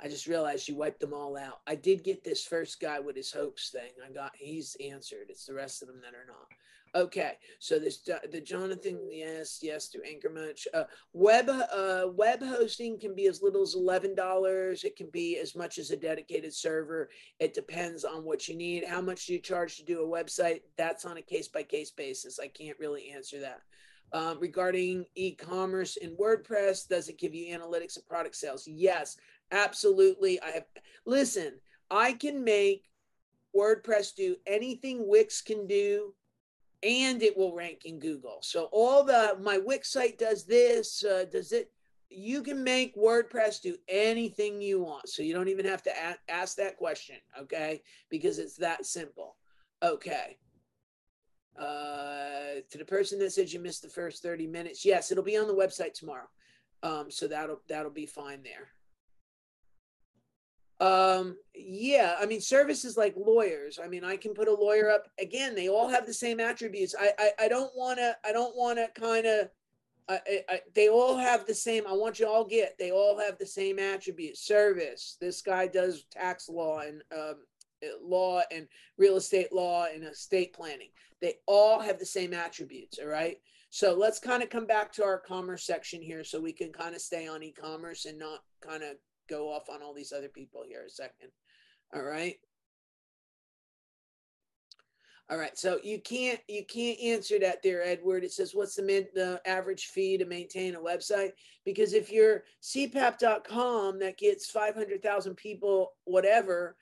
I just realized you wiped them all out. I did get this first guy with his hopes thing. I got he's answered. It's the rest of them that are not. Okay, so this the Jonathan, yes, yes, through Anchormunch. Uh, web uh, web hosting can be as little as eleven dollars. It can be as much as a dedicated server. It depends on what you need. How much do you charge to do a website? That's on a case by case basis. I can't really answer that. Um, regarding e-commerce in WordPress, does it give you analytics of product sales? Yes, absolutely. I have. Listen, I can make WordPress do anything Wix can do and it will rank in Google. So all the my Wix site does this, uh, does it? You can make WordPress do anything you want. So you don't even have to ask that question, okay? Because it's that simple. Okay. Uh, to the person that said you missed the first 30 minutes, yes, it'll be on the website tomorrow. Um, so that'll that'll be fine there. Um, yeah, I mean, services like lawyers. I mean, I can put a lawyer up again. They all have the same attributes. I, I, I don't want to. I don't want to kind of. I, I, they all have the same. I want you all get. They all have the same attributes. Service. This guy does tax law and um, law and real estate law and estate planning. They all have the same attributes. All right. So let's kind of come back to our commerce section here, so we can kind of stay on e-commerce and not kind of go off on all these other people here a second. All right. All right, so you can't you can't answer that there, Edward. It says what's the mid the average fee to maintain a website? Because if you're CPAP.com that gets five hundred thousand people, whatever,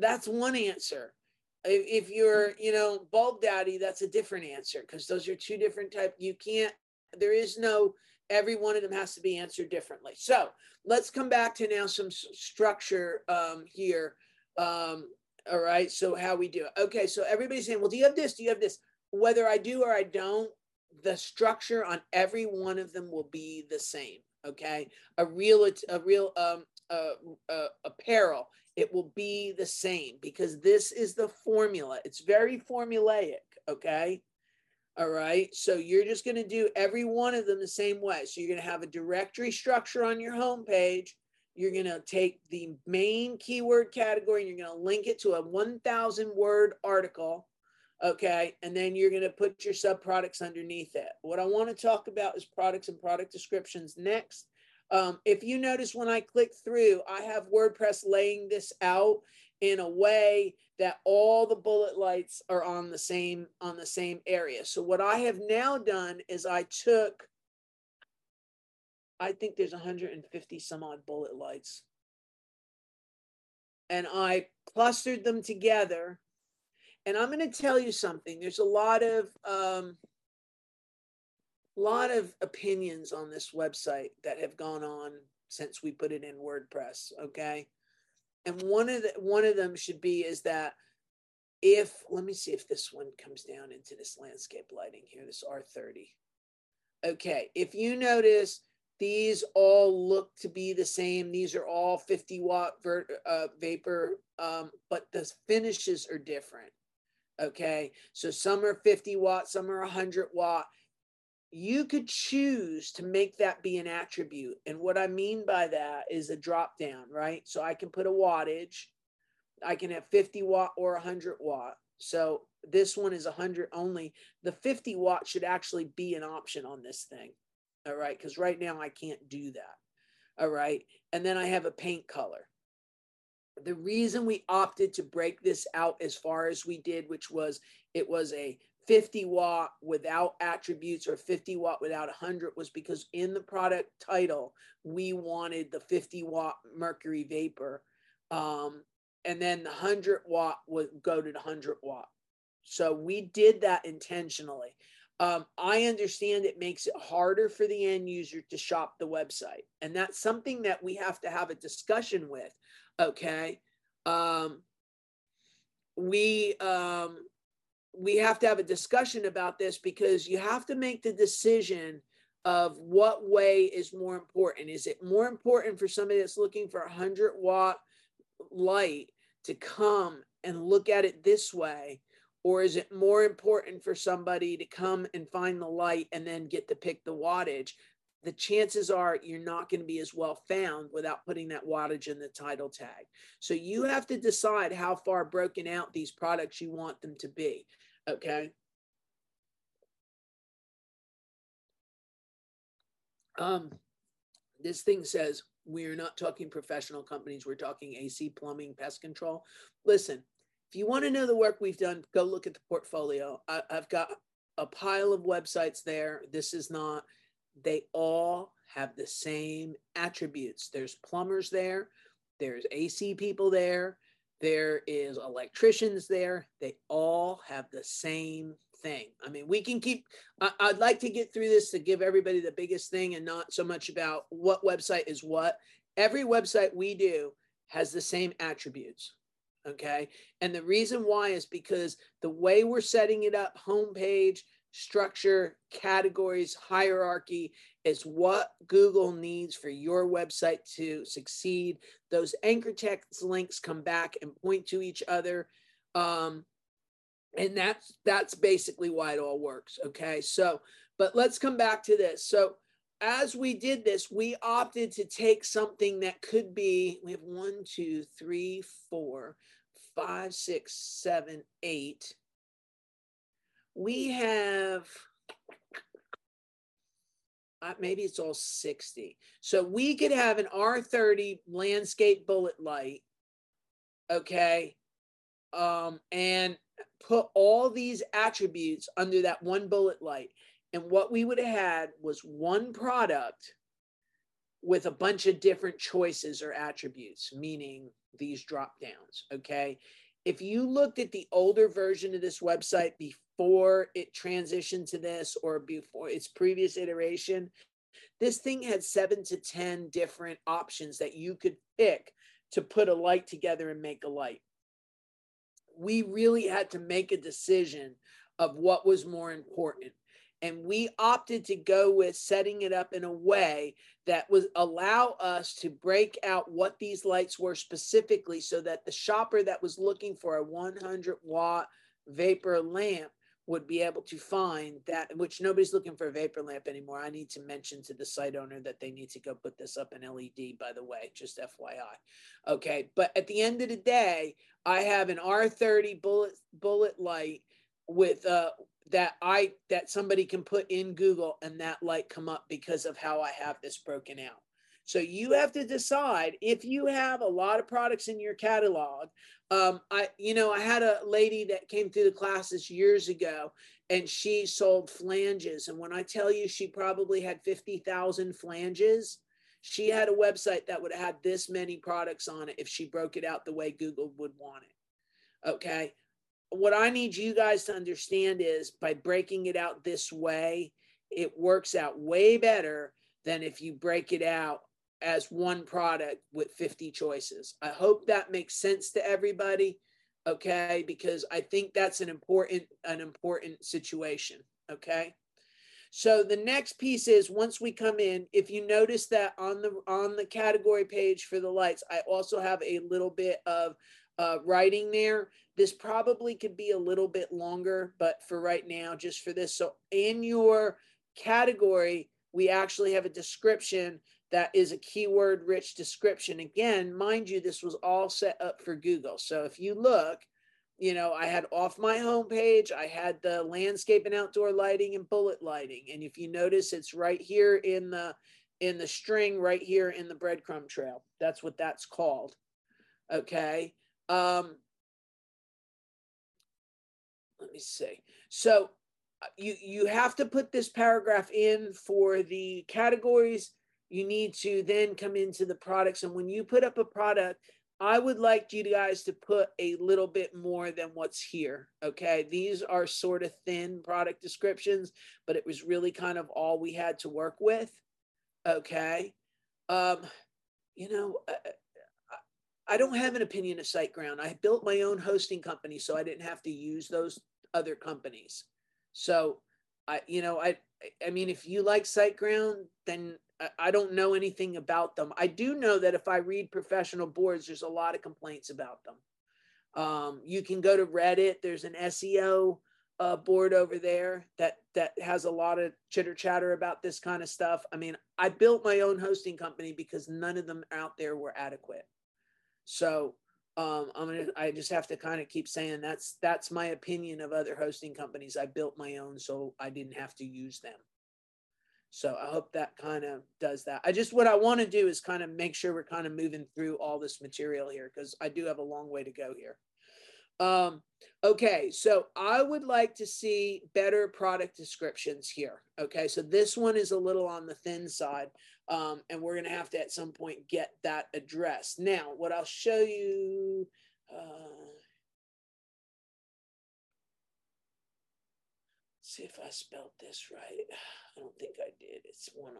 that's one answer. If, you're you know Bulb Daddy, that's a different answer because those are two different type. You can't. There is no every one of them has to be answered differently. So let's come back to now some structure um, here. Um, all right. So how we do it. Okay. So everybody's saying, well, do you have this? Do you have this? Whether I do or I don't, the structure on every one of them will be the same. Okay. A real, a real, um, uh, uh, apparel, it will be the same because this is the formula. It's very formulaic. Okay. All right. So you're just going to do every one of them the same way. So you're going to have a directory structure on your home page. You're going to take the main keyword category and you're going to link it to a 1000 word article. Okay. And then you're going to put your sub products underneath it. What I want to talk about is products and product descriptions next. Um, if you notice when I click through, I have WordPress laying this out in a way that all the bullet lights are on the same on the same area. So what I have now done is I took I think there's 150 some odd bullet lights. And I clustered them together. And I'm going to tell you something. There's a lot of um, lot of opinions on this website that have gone on since we put it in WordPress. Okay? And one of the one of them should be is that if let me see if this one comes down into this landscape lighting here this r30 okay if you notice these all look to be the same. These are all 50 watt ver, uh, vapor um, but the finishes are different okay? So some are 50 watt some are 100 watt you could choose to make that be an attribute. And what I mean by that is a drop down, right? So I can put a wattage I can have 50 watt or 100 watt. So this one is 100 only. The 50 watt should actually be an option on this thing. All right. Because right now I can't do that. All right. And then I have a paint color. The reason we opted to break this out as far as we did, which was it was a 50 watt without attributes or 50 watt without 100 was because in the product title we wanted the 50 watt mercury vapor um, and then the 100 watt would go to the 100 watt. So we did that intentionally. Um, i understand it makes it harder for the end user to shop the website and that's something that we have to have a discussion with okay? Um, we um, we have to have a discussion about this because you have to make the decision of what way is more important. Is it more important for somebody that's looking for a 100 watt light to come and look at it this way? Or is it more important for somebody to come and find the light and then get to pick the wattage? The chances are you're not going to be as well found without putting that wattage in the title tag. So you have to decide how far broken out these products you want them to be. Okay. Um, this thing says we are not talking professional companies. We're talking AC plumbing, pest control. Listen, if you want to know the work we've done, go look at the portfolio. I, I've got a pile of websites there. This is not, they all have the same attributes. There's plumbers there, there's AC people there, there is electricians there. They all have the same thing. I mean, we can keep, I, would like to get through this to give everybody the biggest thing and not so much about what website is what. Every website we do has the same attributes. Okay. And the reason why is because the way we're setting it up, homepage, structure, categories, hierarchy is what Google needs for your website to succeed. Those anchor text links come back and point to each other. Um, and that's that's basically why it all works. Okay. So, but let's come back to this. So as we did this, we opted to take something that could be, we have one, two, three, four, five, six, seven, eight we have uh, maybe it's all 60. So we could have an R30 landscape bullet light, okay, um, and put all these attributes under that one bullet light. And what we would have had was one product with a bunch of different choices or attributes, meaning these drop downs, okay? If you looked at the older version of this website before it transitioned to this or before its previous iteration, this thing had seven to 10 different options that you could pick to put a light together and make a light. We really had to make a decision of what was more important and we opted to go with setting it up in a way that would allow us to break out what these lights were specifically so that the shopper that was looking for a 100 watt vapor lamp would be able to find that which nobody's looking for a vapor lamp anymore i need to mention to the site owner that they need to go put this up in led by the way just fyi okay but at the end of the day i have an r30 bullet bullet light with uh that I that somebody can put in Google and that light come up because of how I have this broken out. So you have to decide if you have a lot of products in your catalog. Um, I, you know, I had a lady that came through the classes years ago, and she sold flanges. And when I tell you, she probably had fifty thousand flanges. She had a website that would have had this many products on it if she broke it out the way Google would want it. Okay, what I need you guys to understand is by breaking it out this way, it works out way better than if you break it out as one product with 50 choices. I hope that makes sense to everybody, okay? Because I think that's an important an important situation, okay? So the next piece is once we come in, if you notice that on the on the category page for the lights, I also have a little bit of uh, writing there. This probably could be a little bit longer, but for right now, just for this. So in your category we actually have a description that is a keyword rich description. Again, mind you, this was all set up for Google. So if you look, you know, I had off my homepage, I had the landscape and outdoor lighting and bullet lighting. And if you notice, it's right here in the in the string right here in the breadcrumb trail. That's what that's called. Okay. Um, let me see. So uh, you you have to put this paragraph in for the categories. You need to then come into the products. And when you put up a product, I would like you guys to put a little bit more than what's here. Okay. These are sort of thin product descriptions, but it was really kind of all we had to work with. Okay. Um, you know, I, I don't have an opinion of SiteGround. I built my own hosting company, so I didn't have to use those other companies. So I, you know, I, I mean, if you like SiteGround, then I don't know anything about them. I do know that if I read professional boards, there's a lot of complaints about them. Um, you can go to Reddit. There's an SEO uh, board over there that that has a lot of chitter chatter about this kind of stuff. I mean, I built my own hosting company because none of them out there were adequate. So um, I'm gonna. I just have to kind of keep saying that's that's my opinion of other hosting companies. I built my own, so I didn't have to use them. So I hope that kind of does that. I just what I want to do is kind of make sure we're kind of moving through all this material here because I do have a long way to go here. Um, okay, so I would like to see better product descriptions here. Okay, so this one is a little on the thin side, um, and we're going to have to at some point get that addressed. Now, what I'll show you. Uh, see if I spelled this right. I don't think I did. It's one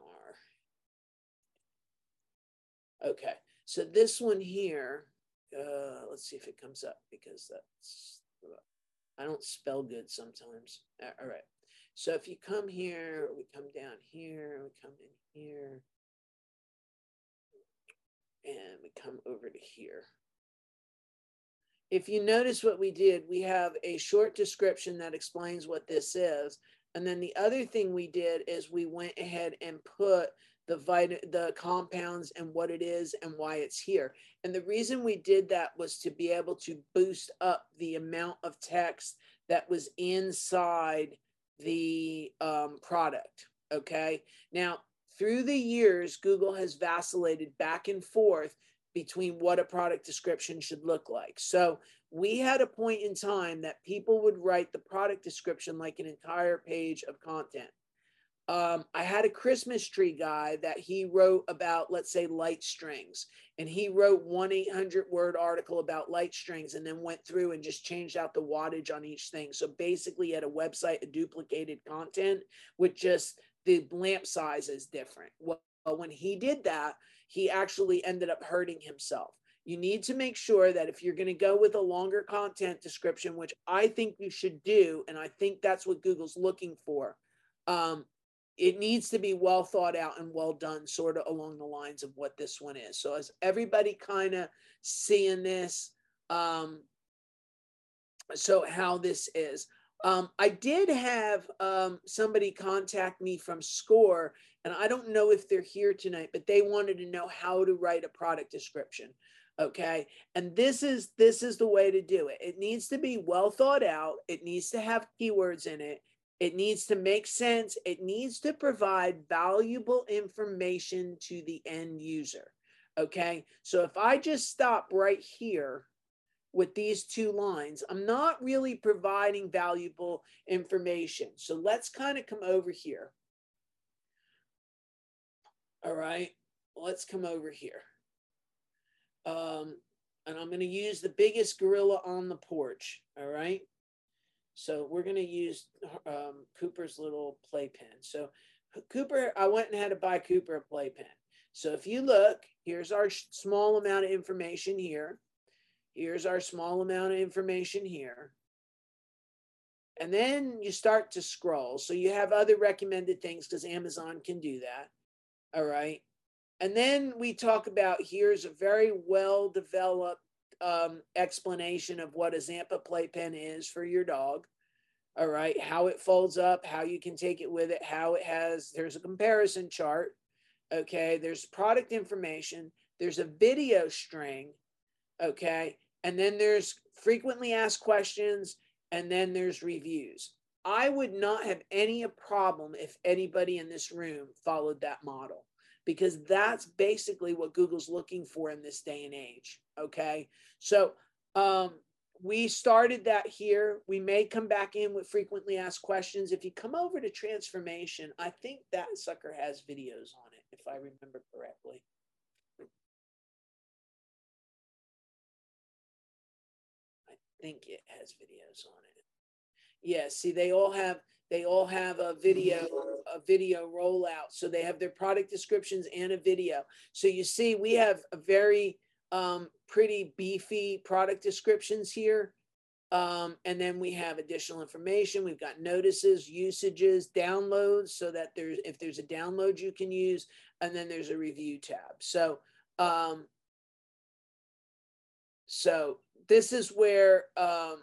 R. Okay, so this one here uh, let's see if it comes up because that's, I don't spell good sometimes. All right. So if you come here, we come down here, we come in here, and we come over to here. If you notice what we did, we have a short description that explains what this is. And then the other thing we did is we went ahead and put the vit- the compounds and what it is and why it's here. And the reason we did that was to be able to boost up the amount of text that was inside the um, product. Okay. Now, through the years, Google has vacillated back and forth between what a product description should look like. So we had a point in time that people would write the product description like an entire page of content um, I had a Christmas tree guy that he wrote about, let's say, light strings. And he wrote one 800 word article about light strings and then went through and just changed out the wattage on each thing. So basically, at a website, a duplicated content with just the lamp size is different. Well, when he did that, he actually ended up hurting himself. You need to make sure that if you're going to go with a longer content description, which I think you should do, and I think that's what Google's looking for, um, it needs to be well thought out and well done, sort of along the lines of what this one is. So, as everybody kind of seeing this, um, so how this is. Um, I did have um, somebody contact me from SCORE, and I don't know if they're here tonight, but they wanted to know how to write a product description. Okay, and this is this is the way to do it. It needs to be well thought out. It needs to have keywords in it. It needs to make sense. It needs to provide valuable information to the end user. Okay. So if I just stop right here with these two lines, I'm not really providing valuable information. So let's kind of come over here. All right. Let's come over here. Um, and I'm going to use the biggest gorilla on the porch. All right. So we're going to use um, Cooper's little playpen. So Cooper, I went and had to buy Cooper a playpen. So if you look, here's our small amount of information here. Here's our small amount of information here. And then you start to scroll. So you have other recommended things because Amazon can do that. All right. And then we talk about here's a very well developed um, explanation of what a Zampa playpen is for your dog. All right, how it folds up, how you can take it with it, how it has, there's a comparison chart. Okay, there's product information, there's a video string. Okay, and then there's frequently asked questions, and then there's reviews. I would not have any problem if anybody in this room followed that model because that's basically what Google's looking for in this day and age. Okay. So um, we started that here. We may come back in with frequently asked questions. If you come over to transformation, I think that sucker has videos on it, if I remember correctly. Think it has videos on it. Yeah, see, they all have they all have a video a video rollout. So they have their product descriptions and a video. So you see we have a very um, pretty beefy product descriptions here. Um, and then we have additional information. We've got notices usages downloads so that there's if there's a download you can use and then there's a review tab. So um, so this is where um,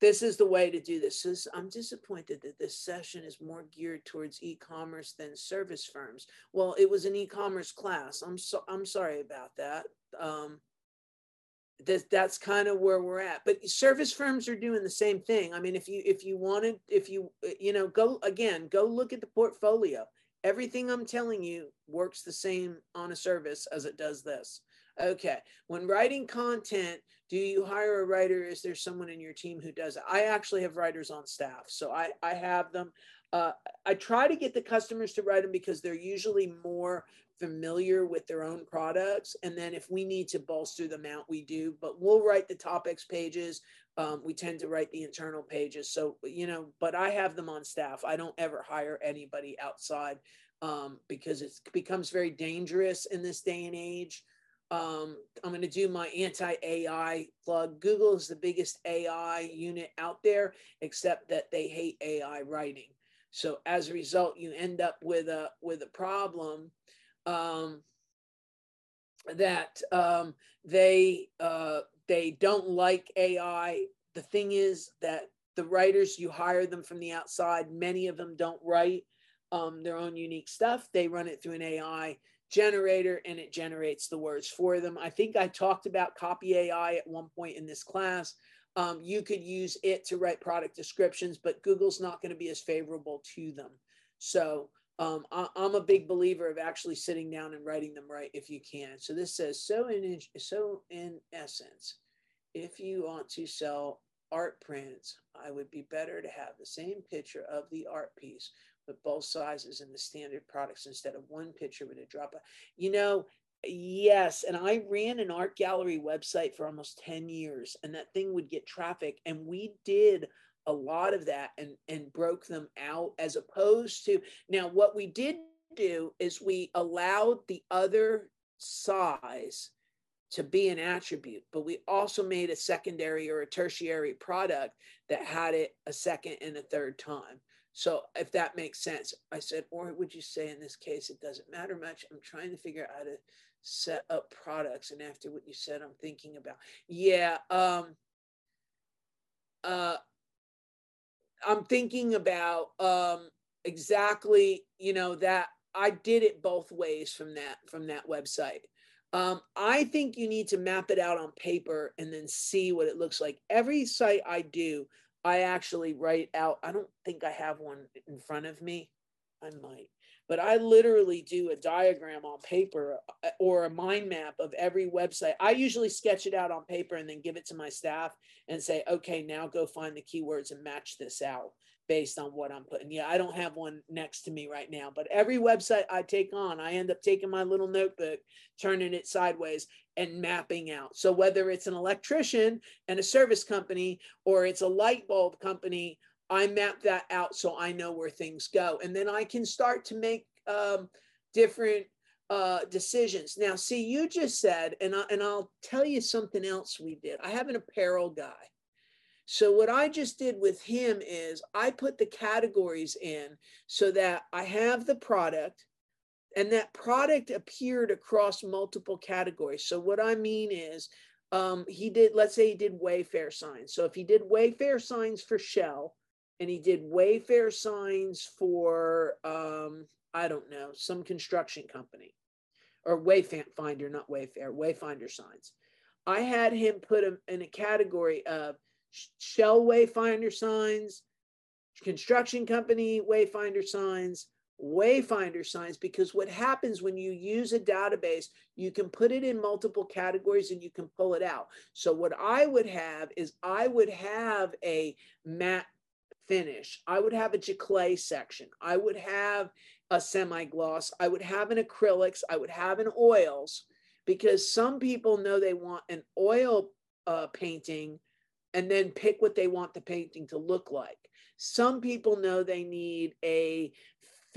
this is the way to do this. this. I'm disappointed that this session is more geared towards e-commerce than service firms. Well, it was an e-commerce class. I'm so I'm sorry about that. Um, that that's kind of where we're at. But service firms are doing the same thing. I mean, if you if you wanted, if you you know, go again, go look at the portfolio. Everything I'm telling you works the same on a service as it does this. Okay. When writing content, do you hire a writer? Is there someone in your team who does it? I actually have writers on staff, so I, I have them. Uh, I try to get the customers to write them because they're usually more familiar with their own products. And then if we need to bolster them out, we do. But we'll write the topics pages. Um, we tend to write the internal pages. So, you know, but I have them on staff. I don't ever hire anybody outside um, because it becomes very dangerous in this day and age um, I'm going to do my anti AI plug. Google is the biggest AI unit out there, except that they hate AI writing. So as a result, you end up with a with a problem um, that um, they uh, they don't like AI. The thing is that the writers you hire them from the outside. Many of them don't write um, their own unique stuff. They run it through an AI generator and it generates the words for them. I think I talked about Copy AI at one point in this class. Um, you could use it to write product descriptions, but Google's not going to be as favorable to them. So um, I, am a big believer of actually sitting down and writing them right if you can. So this says, so in, so in essence, if you want to sell art prints, I would be better to have the same picture of the art piece with both sizes and the standard products instead of one picture with a drop. You know, yes. And I ran an art gallery website for almost 10 years, and that thing would get traffic. And we did a lot of that and, and broke them out as opposed to now, what we did do is we allowed the other size to be an attribute, but we also made a secondary or a tertiary product that had it a second and a third time. So if that makes sense, I said, or would you say in this case, it doesn't matter much. I'm trying to figure out how to set up products. And after what you said, I'm thinking about, yeah, um, uh, I'm thinking about um, exactly, you know, that I did it both ways from that, from that website. Um, I think you need to map it out on paper and then see what it looks like. Every site I do, I actually write out, I don't think I have one in front of me. I might, but I literally do a diagram on paper uh, or a mind map of every website. I usually sketch it out on paper and then give it to my staff and say, okay, now go find the keywords and match this out based on what I'm putting. Yeah, I don't have one next to me right now, but every website I take on, I end up taking my little notebook, turning it sideways, and mapping out. So whether it's an electrician and a service company or it's a light bulb company, I map that out so I know where things go. And then I can start to make um, different uh, decisions. Now, see, you just said, and, I, and I'll tell you something else we did. I have an apparel guy. So what I just did with him is I put the categories in so that I have the product, and that product appeared across multiple categories. So what I mean is um, he did, let's say he did Wayfair signs. So if he did Wayfair signs for Shell, and he did Wayfair signs for um, I don't know some construction company or Wayfinder, not Wayfair, Wayfinder signs. I had him put him in a category of shell Wayfinder signs, construction company Wayfinder signs, Wayfinder signs, because what happens when you use a database, you can put it in multiple categories and you can pull it out. So what I would have is I would have a matte finish. I would have a Giclée section. I would have a semi-gloss. I would have an acrylics. I would have an oils because some people know they want an oil uh, painting and then pick what they want the painting to look like. Some people know they need a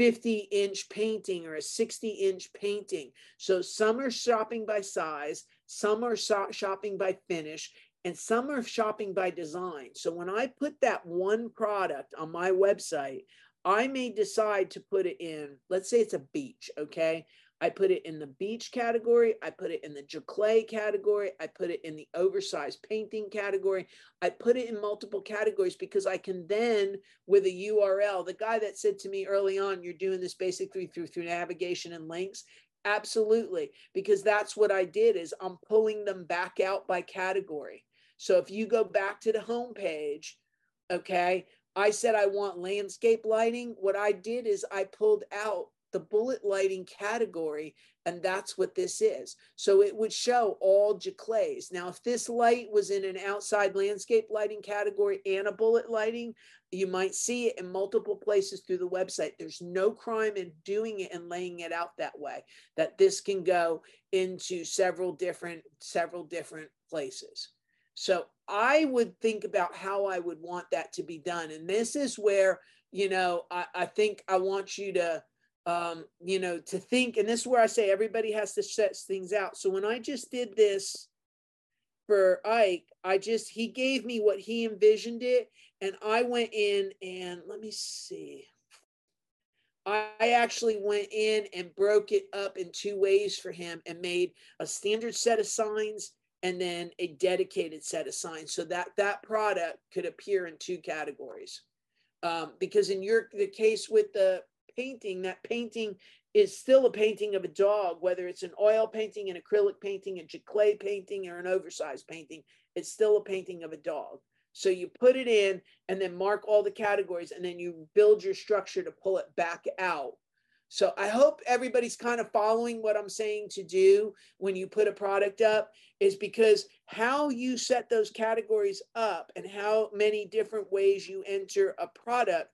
50 inch painting or a 60 inch painting. So some are shopping by size, some are shopping by finish, and some are shopping by design. So when I put that one product on my website, I may decide to put it in, let's say it's a beach, okay? I put it in the beach category. I put it in the Giclée category. I put it in the oversized painting category. I put it in multiple categories because I can then, with a URL, the guy that said to me early on, you're doing this basically through, through navigation and links. Absolutely, because that's what I did is I'm pulling them back out by category. So if you go back to the home page, okay, I said I want landscape lighting. What I did is I pulled out the bullet lighting category, and that's what this is. So it would show all Giclées. Now, if this light was in an outside landscape lighting category and a bullet lighting, you might see it in multiple places through the website. There's no crime in doing it and laying it out that way, that this can go into several different, several different places. So I would think about how I would want that to be done. And this is where, you know, I, I think I want you to, um, you know, to think, and this is where I say everybody has to set things out. So when I just did this for Ike, I just, he gave me what he envisioned it. And I went in and let me see. I actually went in and broke it up in two ways for him and made a standard set of signs and then a dedicated set of signs so that that product could appear in two categories um, because in your the case with the painting that painting is still a painting of a dog whether it's an oil painting an acrylic painting a Giclée painting or an oversized painting it's still a painting of a dog. So you put it in and then mark all the categories and then you build your structure to pull it back out. So I hope everybody's kind of following what I'm saying to do when you put a product up is because how you set those categories up and how many different ways you enter a product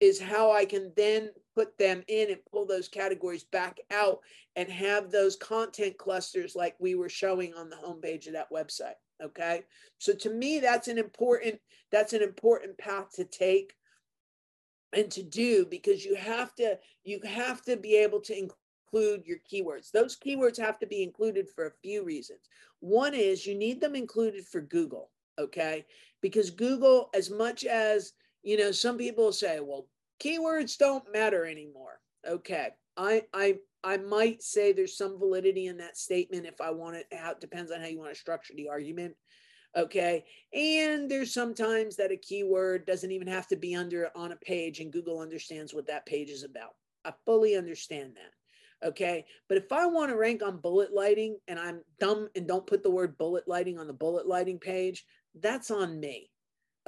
is how I can then put them in and pull those categories back out and have those content clusters like we were showing on the homepage of that website. Okay. So to me, that's an important, that's an important path to take and to do because you have to you have to be able to include your keywords those keywords have to be included for a few reasons one is you need them included for google okay because google as much as you know some people say well keywords don't matter anymore. Okay. I i i might say there's some validity in that statement if i want it out depends on how you want to structure the argument. Okay. And there's sometimes that a keyword doesn't even have to be under on a page and google understands what that page is about. I fully understand that. Okay. But if i want to rank on bullet lighting and i'm dumb and don't put the word bullet lighting on the bullet lighting page that's on me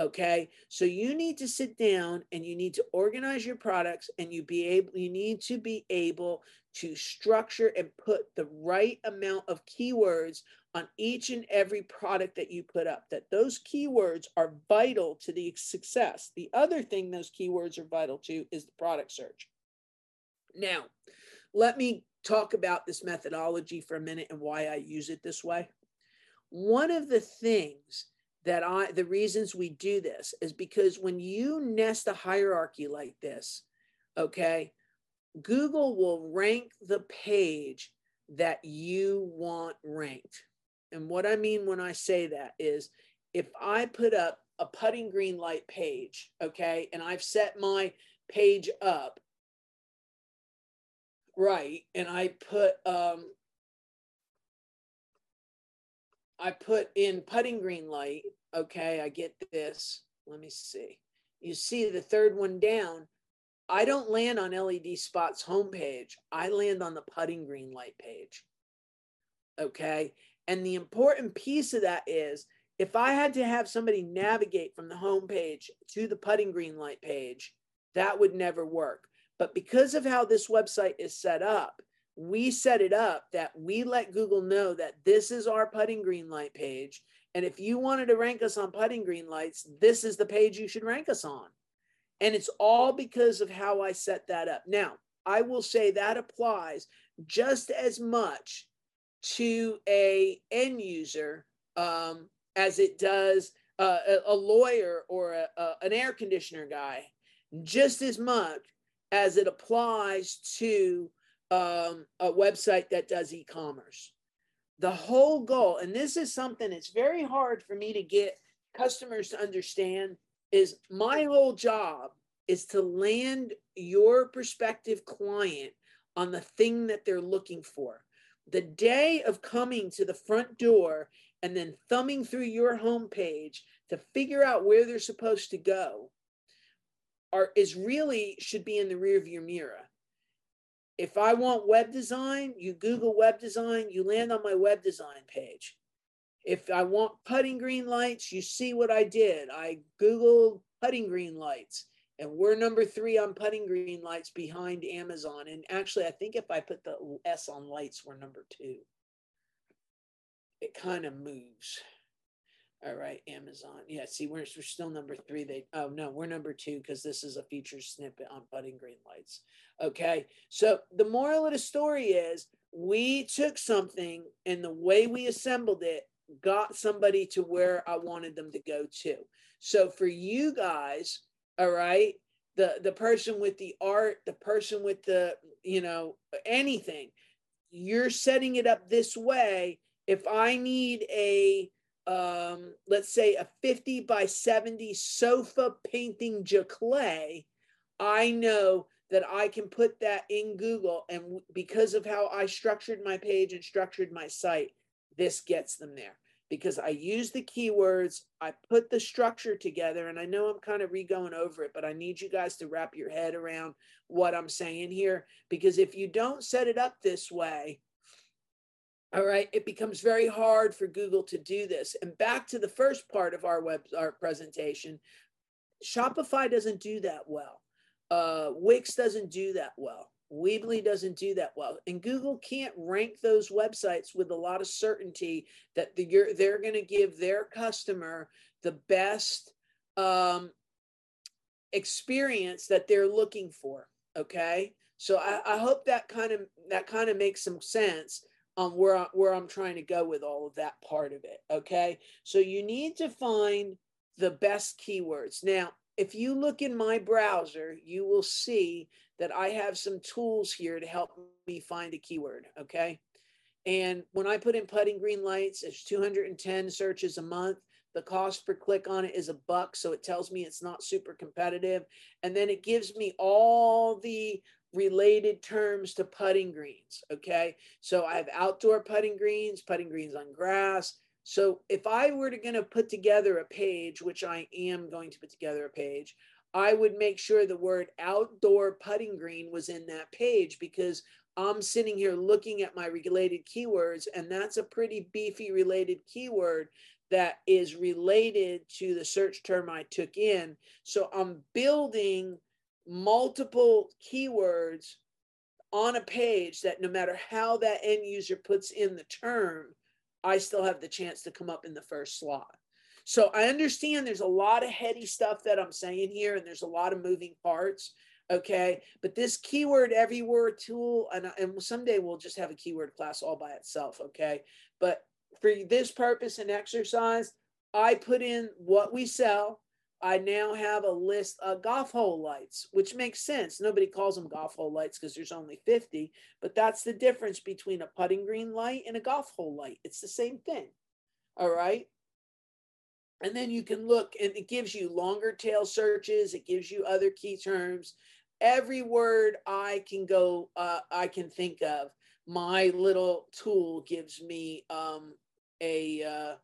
okay so you need to sit down and you need to organize your products and you be able you need to be able to structure and put the right amount of keywords on each and every product that you put up, that those keywords are vital to the success. The other thing those keywords are vital to is the product search. Now, let me talk about this methodology for a minute and why I use it this way. One of the things that I, the reasons we do this is because when you nest a hierarchy like this, okay, Google will rank the page that you want ranked. And what I mean when I say that is if I put up a putting green light page, okay, and I've set my page up right, and I put um I put in putting green light, okay, I get this. Let me see. you see the third one down, I don't land on LED Spot's homepage. I land on the putting green light page. Okay. And the important piece of that is if I had to have somebody navigate from the homepage to the putting green light page, that would never work. But because of how this website is set up, we set it up that we let Google know that this is our putting green light page. And if you wanted to rank us on putting green lights, this is the page you should rank us on. And it's all because of how I set that up. Now, I will say that applies just as much to a end user um, as it does uh, a, a, lawyer or a, a, an air conditioner guy, just as much as it applies to um, a website that does e-commerce. The whole goal, and this is something it's very hard for me to get customers to understand, is my whole job is to land your prospective client on the thing that they're looking for. The day of coming to the front door and then thumbing through your homepage to figure out where they're supposed to go are is really should be in the rear view mirror if I want web design, you Google web design, you land on my web design page. If I want putting green lights, you see what I did. I Googled putting green lights, and we're number three on putting green lights behind Amazon. And actually, I think if I put the S on lights, we're number two. It kind of moves. All right, Amazon. Yeah, see, we're, we're still number three. They oh no, we're number two because this is a feature snippet on putting green lights. Okay, so the moral of the story is we took something and the way we assembled it got somebody to where I wanted them to go to. So for you guys, all right, the the person with the art, the person with the you know anything, you're setting it up this way. If I need a um, let's say a 50 by 70 sofa painting Giclée, I know that I can put that in Google. And because of how I structured my page and structured my site, this gets them there because I use the keywords, I put the structure together, and I know I'm kind of re going over it, but I need you guys to wrap your head around what I'm saying here. Because if you don't set it up this way, all right, it becomes very hard for Google to do this. And back to the first part of our web our presentation, Shopify doesn't do that well. Uh, Wix doesn't do that well. Weebly doesn't do that well, and Google can't rank those websites with a lot of certainty that the, they're going to give their customer the best um, experience that they're looking for. Okay, so I, I hope that kind of that kind of makes some sense on where, where I'm trying to go with all of that part of it. Okay. So you need to find the best keywords. Now, if you look in my browser, you will see that I have some tools here to help me find a keyword. Okay. And when I put in putting green lights, it's 210 searches a month. The cost per click on it is a buck. So it tells me it's not super competitive. And then it gives me all the related terms to putting greens. Okay. So I have outdoor putting greens, putting greens on grass. So if I were to going to put together a page, which I am going to put together a page, I would make sure the word outdoor putting green was in that page because I'm sitting here looking at my related keywords, and that's a pretty beefy related keyword that is related to the search term I took in. So I'm building multiple keywords on a page that no matter how that end user puts in the term, I still have the chance to come up in the first slot. So I understand there's a lot of heady stuff that I'm saying here, and there's a lot of moving parts. Okay. But this keyword everywhere tool, and, and someday we'll just have a keyword class all by itself. Okay. But for this purpose and exercise, I put in what we sell, I now have a list of golf hole lights, which makes sense. Nobody calls them golf hole lights because there's only 50, but that's the difference between a putting green light and a golf hole light. It's the same thing. All right. And then you can look and it gives you longer tail searches, it gives you other key terms. Every word I can go, uh, I can think of, my little tool gives me um, a, uh,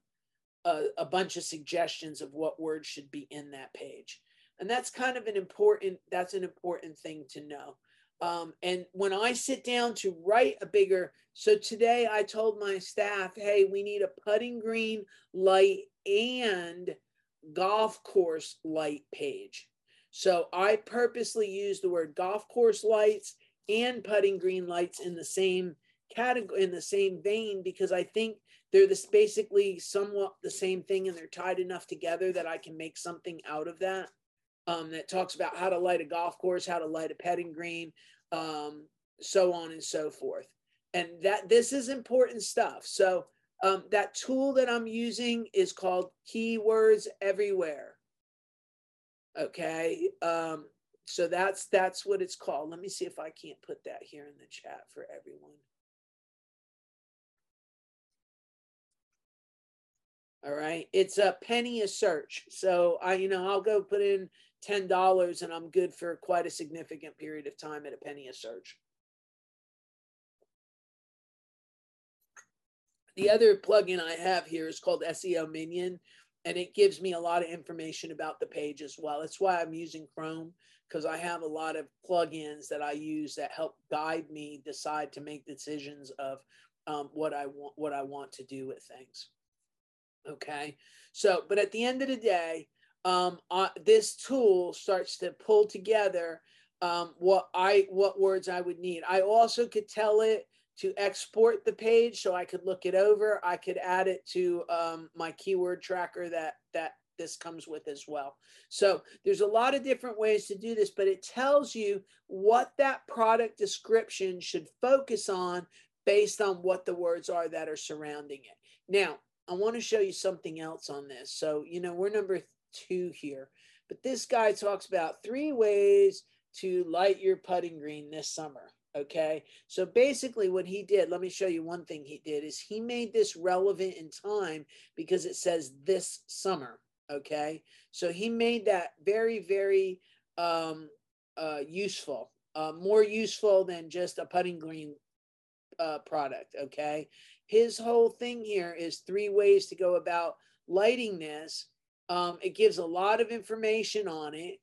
a, a bunch of suggestions of what words should be in that page. And that's kind of an important, that's an important thing to know. Um, and when I sit down to write a bigger, so today I told my staff, hey, we need a putting green light and golf course light page. So I purposely use the word golf course lights and putting green lights in the same category, in the same vein, because I think they're this basically somewhat the same thing and they're tied enough together that I can make something out of that um, that talks about how to light a golf course, how to light a petting green, um, so on and so forth. And that this is important stuff. So um, that tool that I'm using is called Keywords Everywhere. Okay. Um, so that's that's what it's called. Let me see if I can't put that here in the chat for everyone. All right. It's a penny a search. So I, you know, I'll go put in $10 and I'm good for quite a significant period of time at a penny a search. The other plugin I have here is called SEO Minion, and it gives me a lot of information about the page as well. That's why I'm using Chrome because I have a lot of plugins that I use that help guide me decide to make decisions of um, what I want what I want to do with things. Okay, so but at the end of the day, um, uh, this tool starts to pull together um, what I what words I would need. I also could tell it to export the page so I could look it over. I could add it to um, my keyword tracker that that this comes with as well. So there's a lot of different ways to do this, but it tells you what that product description should focus on based on what the words are that are surrounding it. Now, I want to show you something else on this. So, you know, we're number two here. But this guy talks about three ways to light your putting green this summer. Okay. So basically, what he did, let me show you one thing he did, is he made this relevant in time because it says this summer. Okay. So he made that very, very um, uh, useful, uh, more useful than just a putting green uh, product. Okay. His whole thing here is three ways to go about lighting this um, it gives a lot of information on it.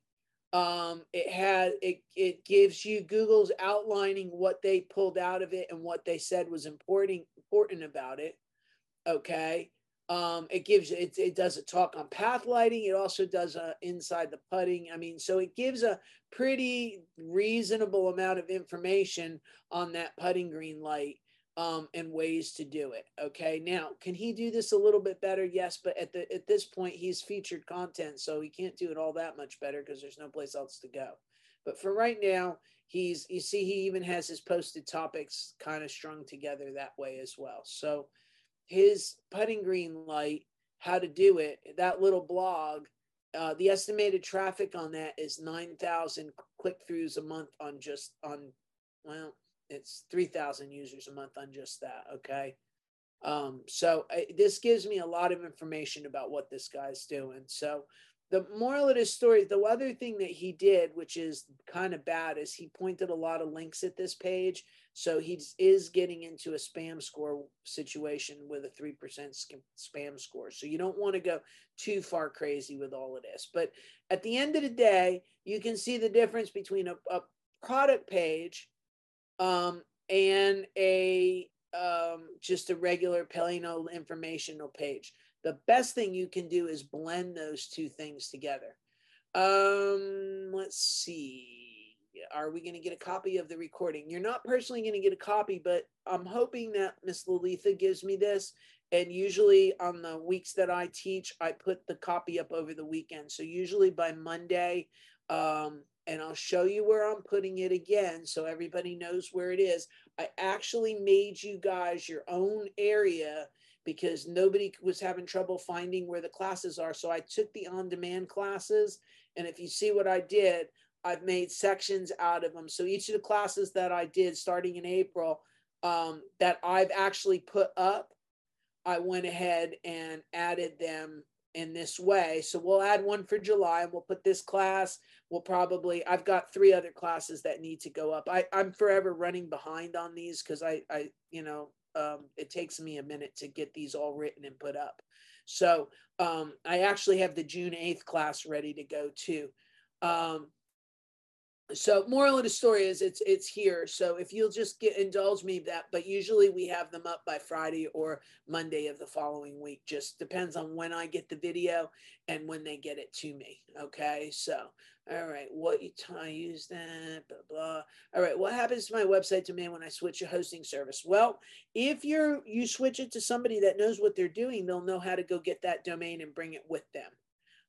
Um, it had it it gives you Google's outlining what they pulled out of it and what they said was important important about it. Okay. Um, it gives it, it does a talk on path lighting. It also does a inside the putting. I mean, so it gives a pretty reasonable amount of information on that putting green light um, and ways to do it. Okay. Now, can he do this a little bit better? Yes, but at the at this point, he's featured content, so he can't do it all that much better because there's no place else to go. But for right now, he's you see he even has his posted topics kind of strung together that way as well. So his putting green light, how to do it, that little blog. Uh, the estimated traffic on that is 9,000 click throughs a month on just on, well, it's 3000 users a month on just that okay um, so I, this gives me a lot of information about what this guy's doing so the moral of this story the other thing that he did which is kind of bad is he pointed a lot of links at this page so he is getting into a spam score situation with a 3% spam score so you don't want to go too far crazy with all of this but at the end of the day you can see the difference between a, a product page um, and a um, just a regular Pelino informational page. The best thing you can do is blend those two things together. Um, let's see. Are we going to get a copy of the recording? You're not personally going to get a copy, but I'm hoping that Miss Lalitha gives me this. And usually on the weeks that I teach, I put the copy up over the weekend. So usually by Monday, um, and I'll show you where I'm putting it again so everybody knows where it is. I actually made you guys your own area because nobody was having trouble finding where the classes are. So I took the on-demand classes and if you see what I did, I've made sections out of them. So each of the classes that I did starting in April um, that I've actually put up, I went ahead and added them in this way. So we'll add one for July and we'll put this class. We'll probably, I've got three other classes that need to go up. I, I'm forever running behind on these because I, I, you know, um, it takes me a minute to get these all written and put up. So um, I actually have the June 8th class ready to go too. Um, so moral of the story is it's it's here. So if you'll just get indulge me that but usually we have them up by friday or monday of the following week. Just depends on when i get the video and when they get it to me. Okay? So all right what you I use that blah blah. All right what happens to my website domain when i switch a hosting service? Well if you're you switch it to somebody that knows what they're doing they'll know how to go get that domain and bring it with them.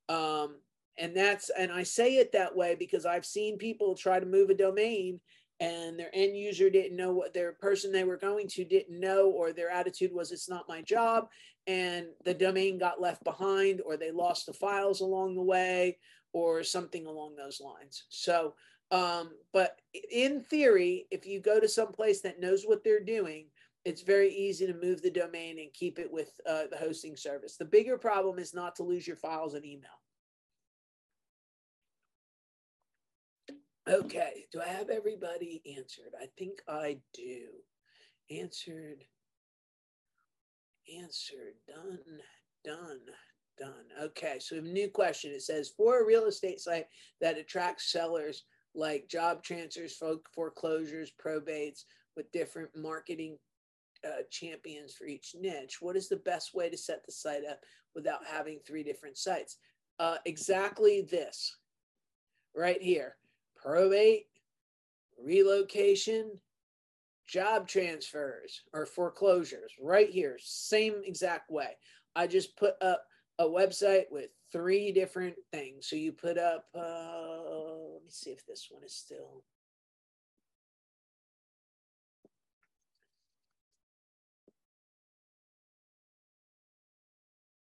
Um, and that's and i say it that way because i've seen people try to move a domain and their end user didn't know what their person they were going to didn't know or their attitude was it's not my job and the domain got left behind or they lost the files along the way or something along those lines. So um, but in theory if you go to some place that knows what they're doing it's very easy to move the domain and keep it with uh, the hosting service. The bigger problem is not to lose your files and email Okay, do I have everybody answered? I think I do. Answered, answered, done, done, done. Okay, so a new question. It says for a real estate site that attracts sellers like job transfers, foreclosures, probates with different marketing uh, champions for each niche, what is the best way to set the site up without having three different sites? Uh, exactly this right here probate, relocation, job transfers or foreclosures right here, same exact way. I just put up a website with three different things. So you put up, uh, let me see if this one is still.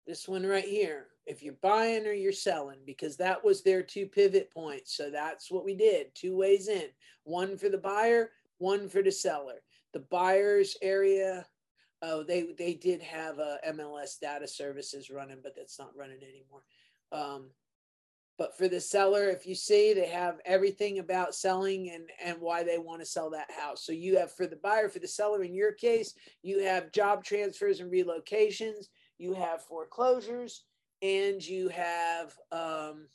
This one right here, if you're buying or you're selling, because that was their two pivot points. So that's what we did two ways in one for the buyer, one for the seller. The buyer's area, oh, they, they did have a MLS data services running, but that's not running anymore. Um, but for the seller, if you see, they have everything about selling and, and why they want to sell that house. So you have for the buyer, for the seller, in your case, you have job transfers and relocations, you have foreclosures, and you have um,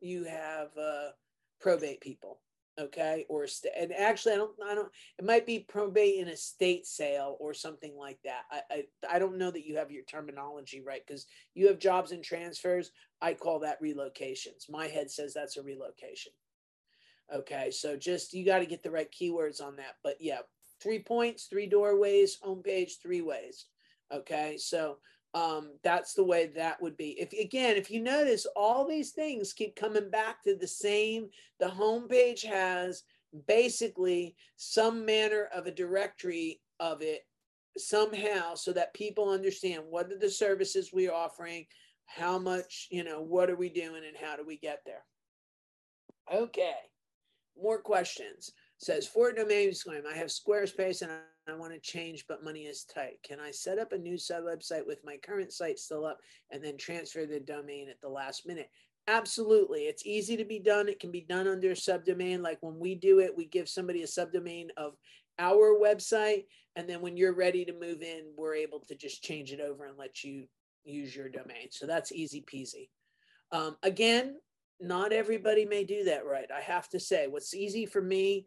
you have uh, probate people okay or st- and actually i don't i don't it might be probate in a state sale or something like that. I i, I don't know that you have your terminology right because you have jobs and transfers. I call that relocations. My head says that's a relocation. Okay so just you got to get the right keywords on that but yeah three points three doorways homepage three ways okay? So um, that's the way that would be. If again, if you notice, all these things keep coming back to the same. The homepage has basically some manner of a directory of it somehow, so that people understand what are the services we're offering, how much, you know, what are we doing, and how do we get there. Okay, more questions. Says for domains claim, I have Squarespace and I want to change, but money is tight. Can I set up a new sub website with my current site still up and then transfer the domain at the last minute? Absolutely. It's easy to be done. It can be done under a subdomain. Like when we do it, we give somebody a subdomain of our website. And then when you're ready to move in, we're able to just change it over and let you use your domain. So that's easy peasy. Um, again, not everybody may do that right. I have to say, what's easy for me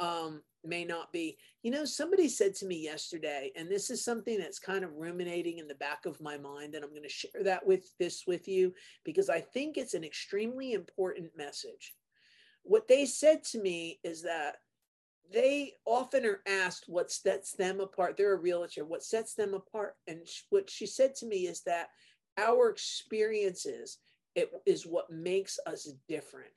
um, may not be. You know, somebody said to me yesterday, and this is something that's kind of ruminating in the back of my mind, and I'm going to share that with this with you because I think it's an extremely important message. What they said to me is that they often are asked what sets them apart. They're a realtor. What sets them apart? And what she said to me is that our experiences it is what makes us different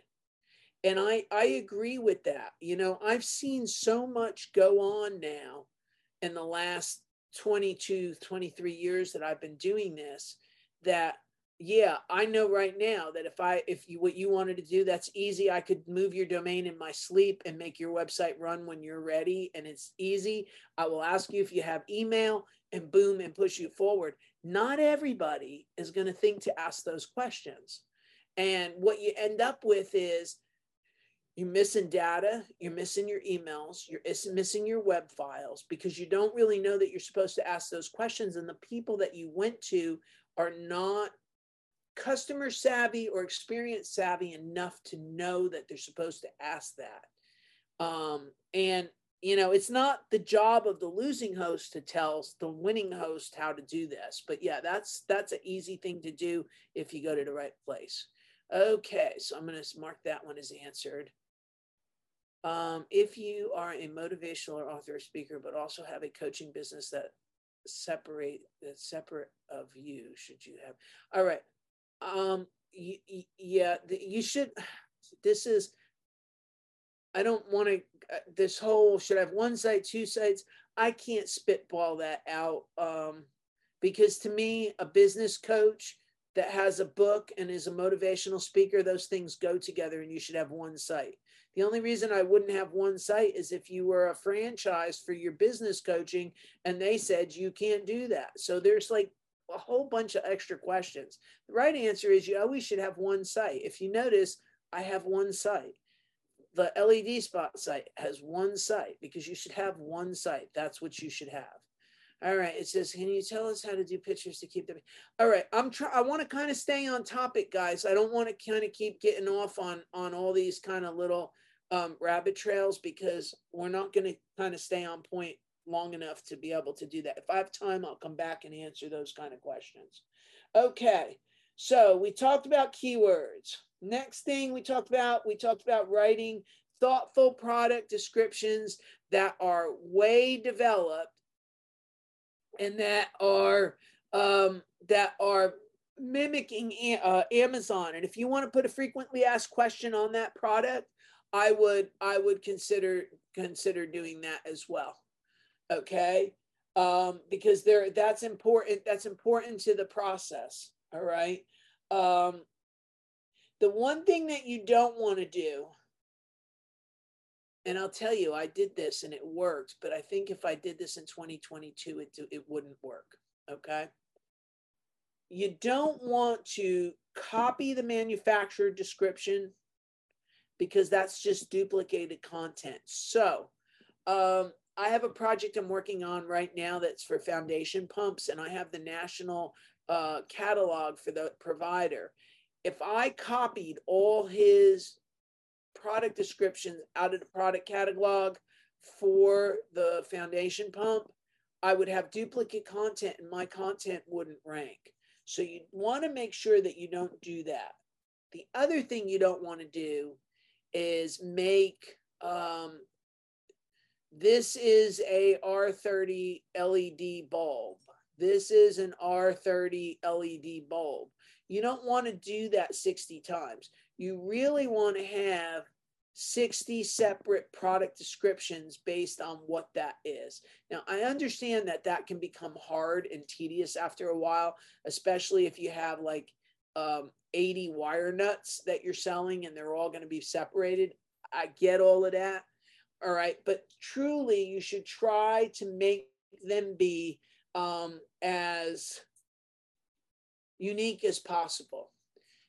and i i agree with that you know i've seen so much go on now in the last 22 23 years that i've been doing this that yeah i know right now that if i if you what you wanted to do that's easy. I could move your domain in my sleep and make your website run when you're ready and it's easy. I will ask you if you have email and boom and push you forward. Not everybody is going to think to ask those questions. And what you end up with is you're missing data, you're missing your emails, you're missing your web files because you don't really know that you're supposed to ask those questions. And the people that you went to are not customer savvy or experience savvy enough to know that they're supposed to ask that. Um, and you know, it's not the job of the losing host to tell the winning host how to do this. But yeah, that's that's an easy thing to do if you go to the right place. Okay, so I'm going to mark that one as answered. Um, if you are a motivational or author or speaker, but also have a coaching business that separate that separate of you, should you have? All right. Um, y- y- yeah, the, you should. This is. I don't want to. Uh, this whole should I have one site, two sites. I can't spitball that out um, because to me, a business coach that has a book and is a motivational speaker, those things go together, and you should have one site. The only reason I wouldn't have one site is if you were a franchise for your business coaching and they said you can't do that. So there's like a whole bunch of extra questions. The right answer is you always should have one site. If you notice, I have one site. The LED spot site has one site because you should have one site. That's what you should have. All right. It says, can you tell us how to do pictures to keep them? All right. I'm trying. I want to kind of stay on topic, guys. I don't want to kind of keep getting off on on all these kind of little um, rabbit trails because we're not going to kind of stay on point long enough to be able to do that. If I have time, I'll come back and answer those kind of questions. Okay, so we talked about keywords. Next thing we talked about, we talked about writing thoughtful product descriptions that are way developed and that are um, that are mimicking uh, Amazon. And if you want to put a frequently asked question on that product, I would I would consider consider doing that as well. Okay, um, because there that's important. That's important to the process. All right. Um, the one thing that you don't want to do, and I'll tell you, I did this and it worked, but I think if I did this in 2022, it it wouldn't work. Okay. You don't want to copy the manufacturer description because that's just duplicated content. So um, I have a project I'm working on right now that's for foundation pumps, and I have the national uh, catalog for the provider. If I copied all his product descriptions out of the product catalog for the foundation pump, I would have duplicate content and my content wouldn't rank. So you want to make sure that you don't do that. The other thing you don't want to do is make um, this is a R30 LED bulb. This is an R30 LED bulb. You don't want to do that 60 times. You really want to have 60 separate product descriptions based on what that is. Now, I understand that that can become hard and tedious after a while, especially if you have like um, 80 wire nuts that you're selling and they're all going to be separated. I get all of that. All right. But truly, you should try to make them be um, as unique as possible.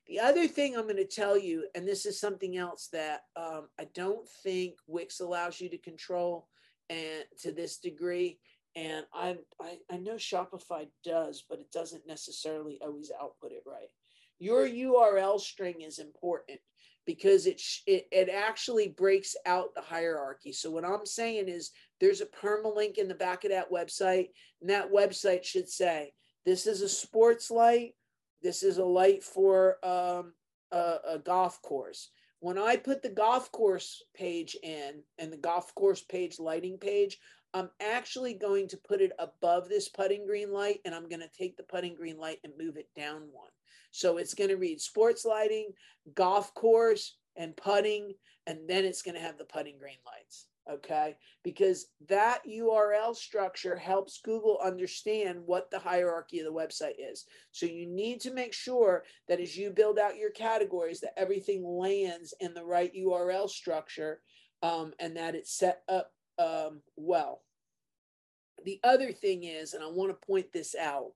The other thing I'm going to tell you, and this is something else that um, I don't think Wix allows you to control and to this degree, and I, I I know Shopify does, but it doesn't necessarily always output it right your URL string is important because it, it, it actually breaks out the hierarchy. So what I'm saying is there's a permalink in the back of that website, and that website should say, this is a sports light, this is a light for um, a, a golf course. When I put the golf course page in and the golf course page lighting page, I'm actually going to put it above this putting green light and I'm going to take the putting green light and move it down one. So it's going to read sports lighting, golf course, and putting, and then it's going to have the putting green lights. Okay. Because that URL structure helps Google understand what the hierarchy of the website is. So you need to make sure that as you build out your categories, that everything lands in the right URL structure um, and that it's set up um, well. The other thing is, and I want to point this out,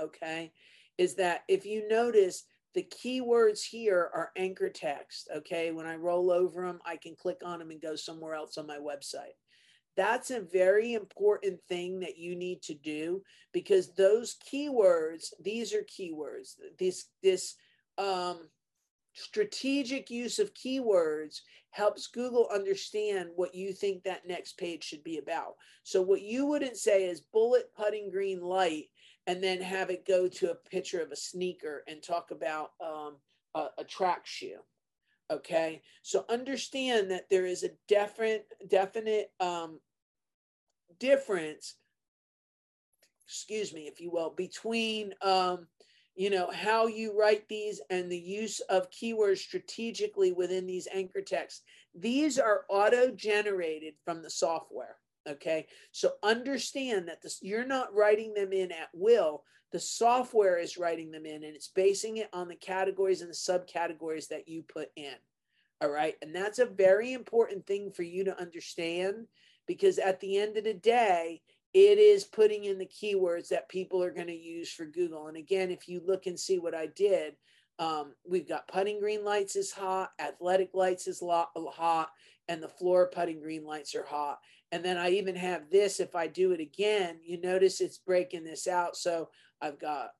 okay, is that if you notice, the keywords here are anchor text. Okay. When I roll over them, I can click on them and go somewhere else on my website. That's a very important thing that you need to do because those keywords, these are keywords. This, this um, strategic use of keywords helps Google understand what you think that next page should be about. So what you wouldn't say is bullet putting green light and then have it go to a picture of a sneaker and talk about um, a, a track shoe. Okay, so understand that there is a definite, definite um, difference, excuse me, if you will, between um, you know how you write these and the use of keywords strategically within these anchor texts. These are auto generated from the software. Okay, so understand that this you're not writing them in at will. The software is writing them in, and it's basing it on the categories and the subcategories that you put in. All right, and that's a very important thing for you to understand because at the end of the day, it is putting in the keywords that people are going to use for Google. And again, if you look and see what I did, um, we've got putting green lights is hot, athletic lights is hot, and the floor putting green lights are hot. And then I even have this, if I do it again, you notice it's breaking this out. So I've got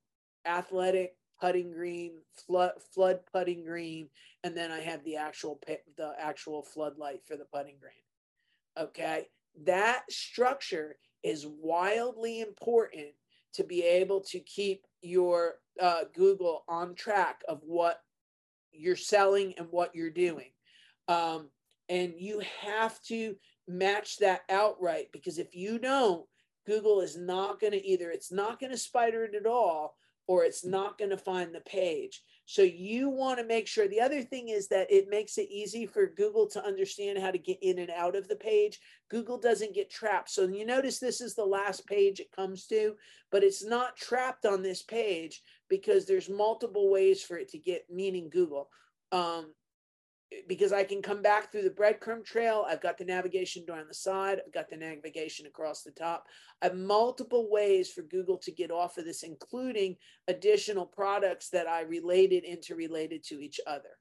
athletic putting green, flood, flood putting green, and then I have the actual the actual floodlight for the putting green. Okay, that structure is wildly important to be able to keep your uh, Google on track of what you're selling and what you're doing. Um, and you have to match that outright because if you don't, Google is not going to either, it's not going to spider it at all or it's not going to find the page. So you want to make sure. The other thing is that it makes it easy for Google to understand how to get in and out of the page. Google doesn't get trapped. So you notice this is the last page it comes to, but it's not trapped on this page because there's multiple ways for it to get, meaning Google. Um, because I can come back through the breadcrumb trail. I've got the navigation door on the side. I've got the navigation across the top. I have multiple ways for Google to get off of this, including additional products that I related interrelated to each other.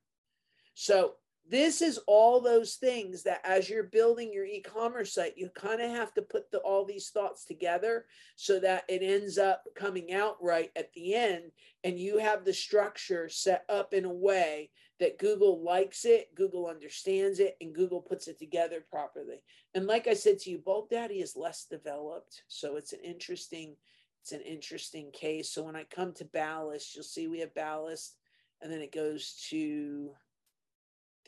So this is all those things that as you're building your e-commerce site, you kind of have to put the, all these thoughts together so that it ends up coming out right at the end. And you have the structure set up in a way that Google likes it, Google understands it, and Google puts it together properly. And like I said to you, Bulb Daddy is less developed, so it's an interesting, it's an interesting case. So when I come to ballast, you'll see we have ballast, and then it goes to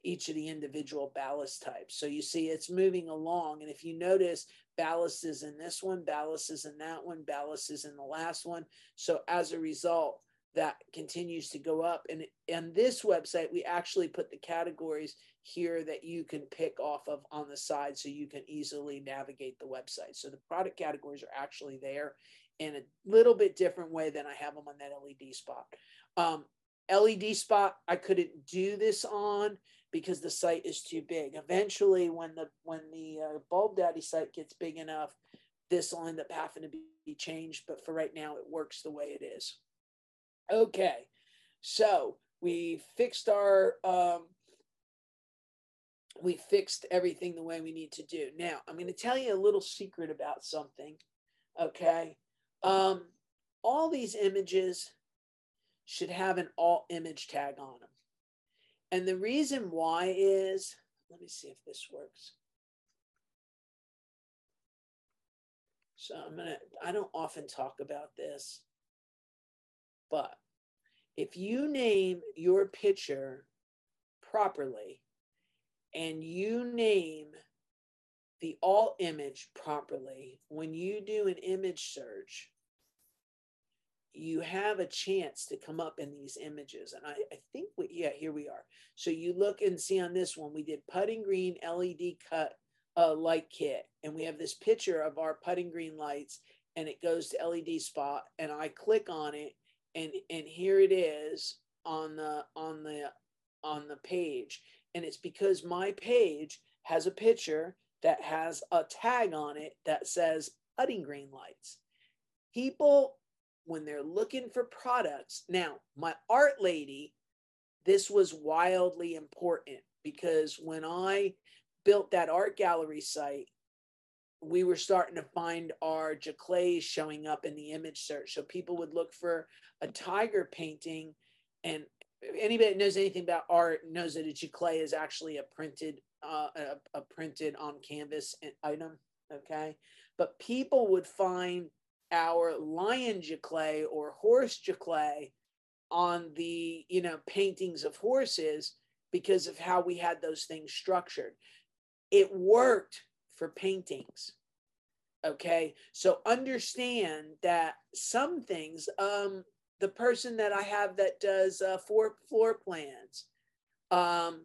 each of the individual ballast types. So you see it's moving along. And if you notice, ballast is in this one, ballast is in that one, ballast is in the last one. So as a result, that continues to go up. And on this website, we actually put the categories here that you can pick off of on the side so you can easily navigate the website. So the product categories are actually there in a little bit different way than I have them on that LED spot. Um, LED spot, I couldn't do this on because the site is too big. Eventually, when the when the uh, Bulb Daddy site gets big enough, this will end up having to be changed. But for right now, it works the way it is. Okay, so we fixed our um, we fixed everything the way we need to do. Now I'm going to tell you a little secret about something. Okay, um, all these images should have an alt image tag on them, and the reason why is let me see if this works. So I'm gonna. I don't often talk about this. But if you name your picture properly and you name the alt image properly, when you do an image search, you have a chance to come up in these images. And I, I think, we, yeah, here we are. So you look and see on this one, we did putting green LED cut uh, light kit. And we have this picture of our putting green lights and it goes to LED spot. And I click on it and and here it is on the on the on the page. And it's because my page has a picture that has a tag on it that says putting green lights. People when they're looking for products now my art lady this was wildly important because when i built that art gallery site we were starting to find our Giclées showing up in the image search. So people would look for a tiger painting and anybody that knows anything about art knows that a giclée is actually a printed uh, a, a printed on canvas item. Okay, but people would find our lion giclée or horse giclée on the you know paintings of horses because of how we had those things structured. It worked for paintings. Okay, so understand that some things, um, the person that I have that does uh, four floor plans, um,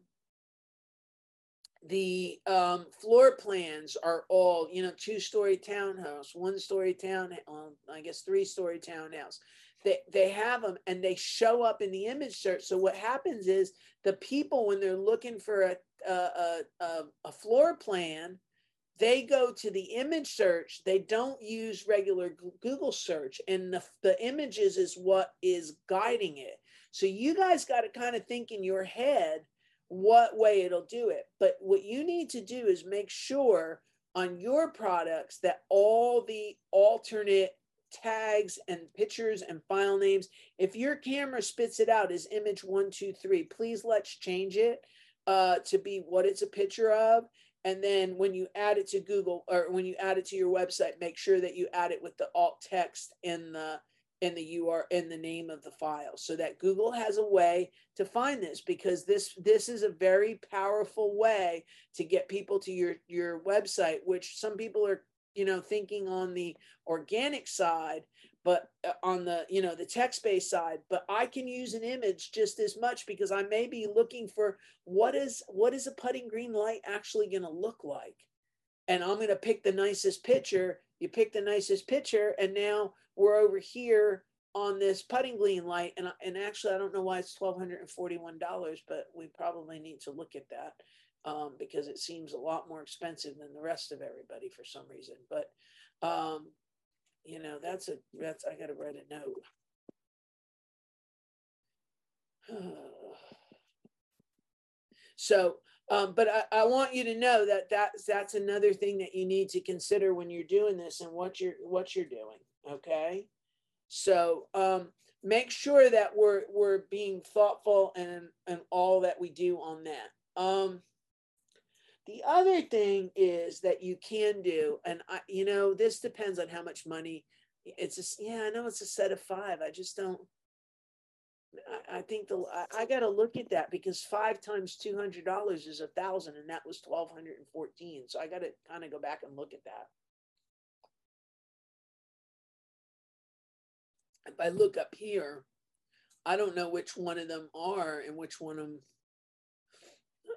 the um, floor plans are all, you know, two story townhouse, one story town, um, I guess three story townhouse. They, they have them and they show up in the image search. So what happens is the people, when they're looking for a, a, a, a floor plan, they go to the image search. They don't use regular Google search and the, the images is what is guiding it. So you guys got to kind of think in your head, what way it'll do it. But what you need to do is make sure on your products that all the alternate tags and pictures and file names, if your camera spits it out as image one, two, three, please let's change it uh, to be what it's a picture of. And then when you add it to Google or when you add it to your website, make sure that you add it with the alt text in the in the URL in the name of the file so that Google has a way to find this because this this is a very powerful way to get people to your your website which some people are you know thinking on the organic side but uh, on the you know the text based side but i can use an image just as much because i may be looking for what is what is a putting green light actually going to look like? And i'm going to pick the nicest picture you pick the nicest picture and now we're over here on this putting green light and, and actually i don't know why it's $1241 but we probably need to look at that um, because it seems a lot more expensive than the rest of everybody for some reason but um, you know that's a that's i gotta write a note. So um, but I, I want you to know that that's that's another thing that you need to consider when you're doing this and what you're what you're doing okay? So um, make sure that we're we're being thoughtful and and all that we do on that. Um, the other thing is that you can do, and I, you know, this depends on how much money. It's just, yeah, I know it's a set of five. I just don't. I, I think the I, I got to look at that because five times two hundred dollars is a thousand, and that was twelve hundred and fourteen. So I got to kind of go back and look at that. If I look up here, I don't know which one of them are and which one of them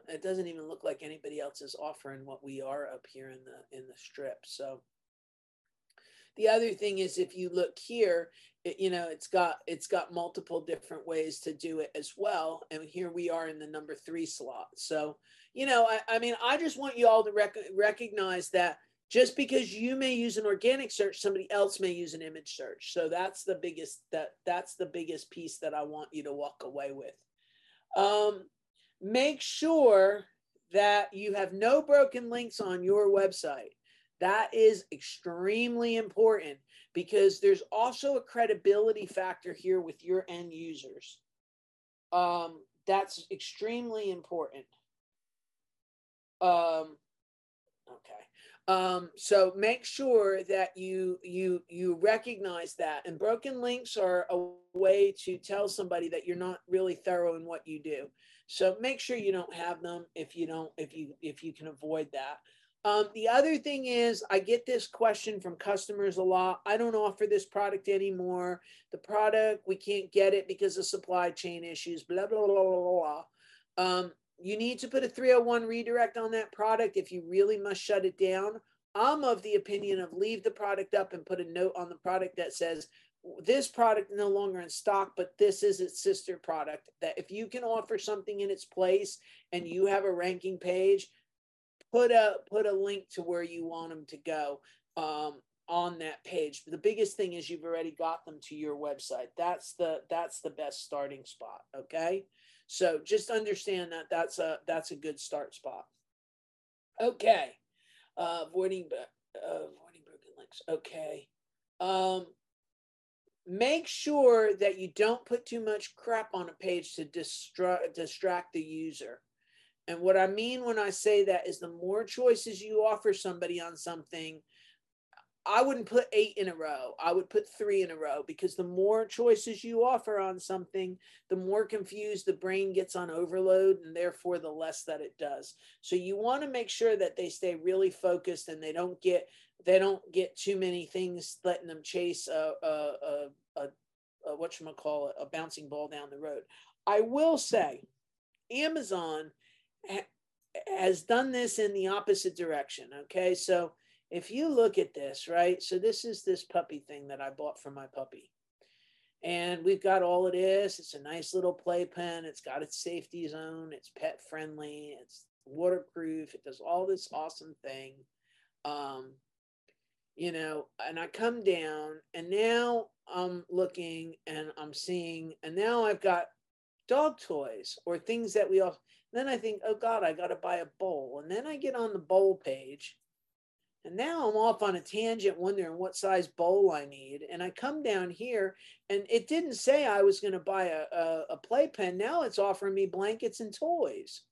it doesn't even look like anybody else is offering what we are up here in the in the strip. So the other thing is if you look here, it, you know, it's got it's got multiple different ways to do it as well. And here we are in the number three slot. So, you know, I, I mean, I just want you all to rec- recognize that just because you may use an organic search somebody else may use an image search so that's the biggest that that's the biggest piece that i want you to walk away with um, make sure that you have no broken links on your website. That is extremely important because there's also a credibility factor here with your end users. Um, that's extremely important. Um, okay. Um, so make sure that you you you recognize that. And broken links are a way to tell somebody that you're not really thorough in what you do. So make sure you don't have them if you don't, if you, if you can avoid that. Um, the other thing is, I get this question from customers a lot. I don't offer this product anymore. The product, we can't get it because of supply chain issues, blah, blah, blah, blah, blah. Um, you need to put a 301 redirect on that product if you really must shut it down. I'm of the opinion of leave the product up and put a note on the product that says this product no longer in stock, but this is its sister product. That if you can offer something in its place and you have a ranking page, put a put a link to where you want them to go um, on that page. The biggest thing is you've already got them to your website. That's the that's the best starting spot. Okay, so just understand that that's a that's a good start spot. Okay, uh, avoiding uh, avoiding broken links. Okay. Um, make sure that you don't put too much crap on a page to distract distract the user. And what I mean when I say that is the more choices you offer somebody on something, I wouldn't put eight in a row. I would put three in a row because the more choices you offer on something, the more confused the brain gets on overload and therefore the less that it does. So you want to make sure that they stay really focused and they don't get they don't get too many things letting them chase a a a, a, a what call a bouncing ball down the road. I will say Amazon has done this in the opposite direction, okay? So if you look at this, right? So this is this puppy thing that I bought for my puppy. And we've got all of this. It's a nice little playpen. It's got its safety zone. It's pet friendly. It's waterproof. It does all this awesome thing. Um, you know, and I come down and now I'm looking and I'm seeing, and now I've got dog toys or things that we all, then I think, oh God, I got to buy a bowl. And then I get on the bowl page and now I'm off on a tangent wondering what size bowl I need. And I come down here and it didn't say I was going to buy a, a, a playpen. Now it's offering me blankets and toys.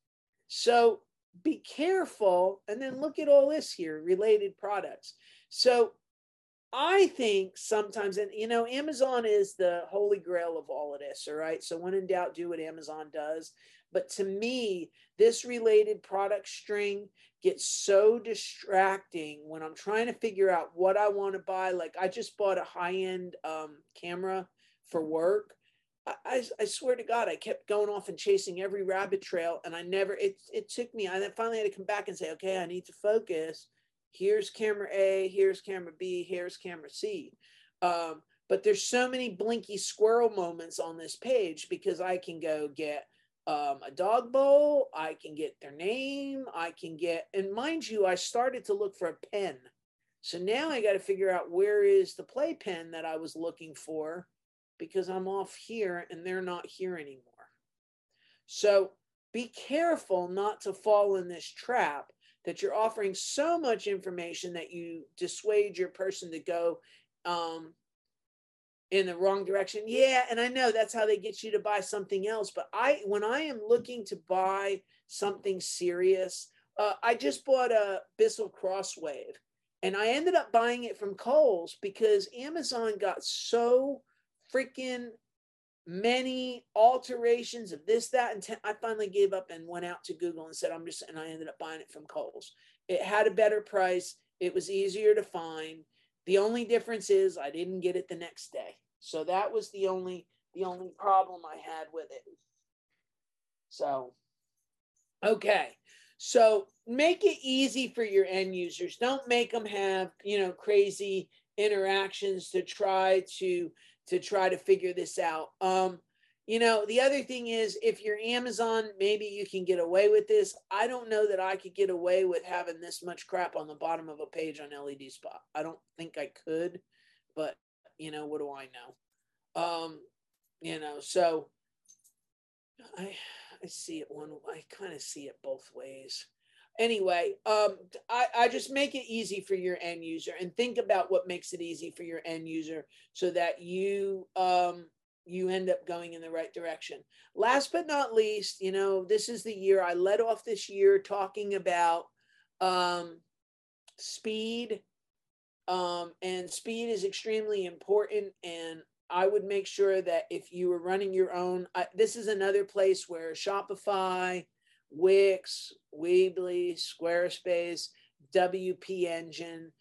So be careful. And then look at all this here related products. So I think sometimes, and you know, Amazon is the holy grail of all of this. All right. So when in doubt, do what Amazon does. But to me, this related product string gets so distracting when I'm trying to figure out what I want to buy. Like I just bought a high end um, camera for work. I, I, swear to God, I kept going off and chasing every rabbit trail, and I never. It it took me. I finally had to come back and say, okay, I need to focus. Here's camera A. Here's camera B. Here's camera C. Um, but there's so many blinky squirrel moments on this page because I can go get um, a dog bowl. I can get their name. I can get, and mind you, I started to look for a pen. So now I got to figure out where is the play pen that I was looking for because I'm off here and they're not here anymore. So be careful not to fall in this trap that you're offering so much information that you dissuade your person to go um, in the wrong direction. Yeah, and I know that's how they get you to buy something else. But I, when I am looking to buy something serious, uh, I just bought a Bissell Crosswave, and I ended up buying it from Kohl's because Amazon got so freaking many alterations of this, that, and ten. I finally gave up and went out to Google and said, "I'm just," and I ended up buying it from Kohl's. It had a better price. It was easier to find the only difference is I didn't get it the next day. So that was the only the only problem I had with it. So okay. So make it easy for your end users. Don't make them have, you know, crazy interactions to try to to try to figure this out. Um you know, the other thing is if you're Amazon, maybe you can get away with this. I don't know that I could get away with having this much crap on the bottom of a page on LED spot. I don't think I could, but you know, what do I know? Um, you know, so I I see it one I kind of see it both ways. Anyway, um, I, I just make it easy for your end user and think about what makes it easy for your end user so that you um you end up going in the right direction. Last but not least, you know, this is the year I led off this year talking about um, speed. Um, and speed is extremely important. And I would make sure that if you were running your own, I, this is another place where Shopify, Wix, Weebly, Squarespace, WP Engine,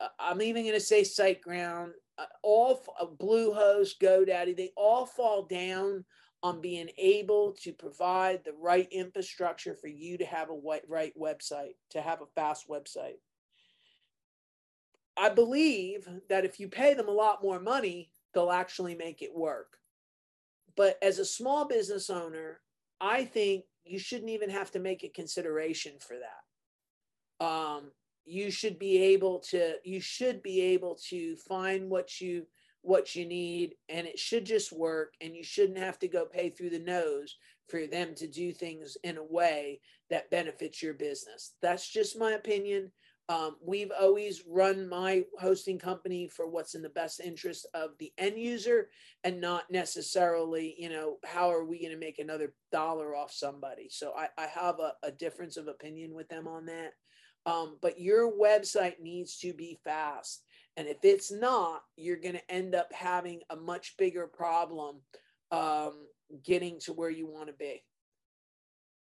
uh, I'm even going to say SiteGround, uh, all uh, Bluehost, GoDaddy, they all fall down on being able to provide the right infrastructure for you to have a right website, to have a fast website. I believe that if you pay them a lot more money, they'll actually make it work. But as a small business owner, I think you shouldn't even have to make a consideration for that. Um, you should be able to you should be able to find what you what you need and it should just work and you shouldn't have to go pay through the nose for them to do things in a way that benefits your business that's just my opinion Um, we've always run my hosting company for what's in the best interest of the end user and not necessarily, you know, how are we going to make another dollar off somebody? So I, I have a, a difference of opinion with them on that. Um, but your website needs to be fast. And if it's not, you're going to end up having a much bigger problem um, getting to where you want to be.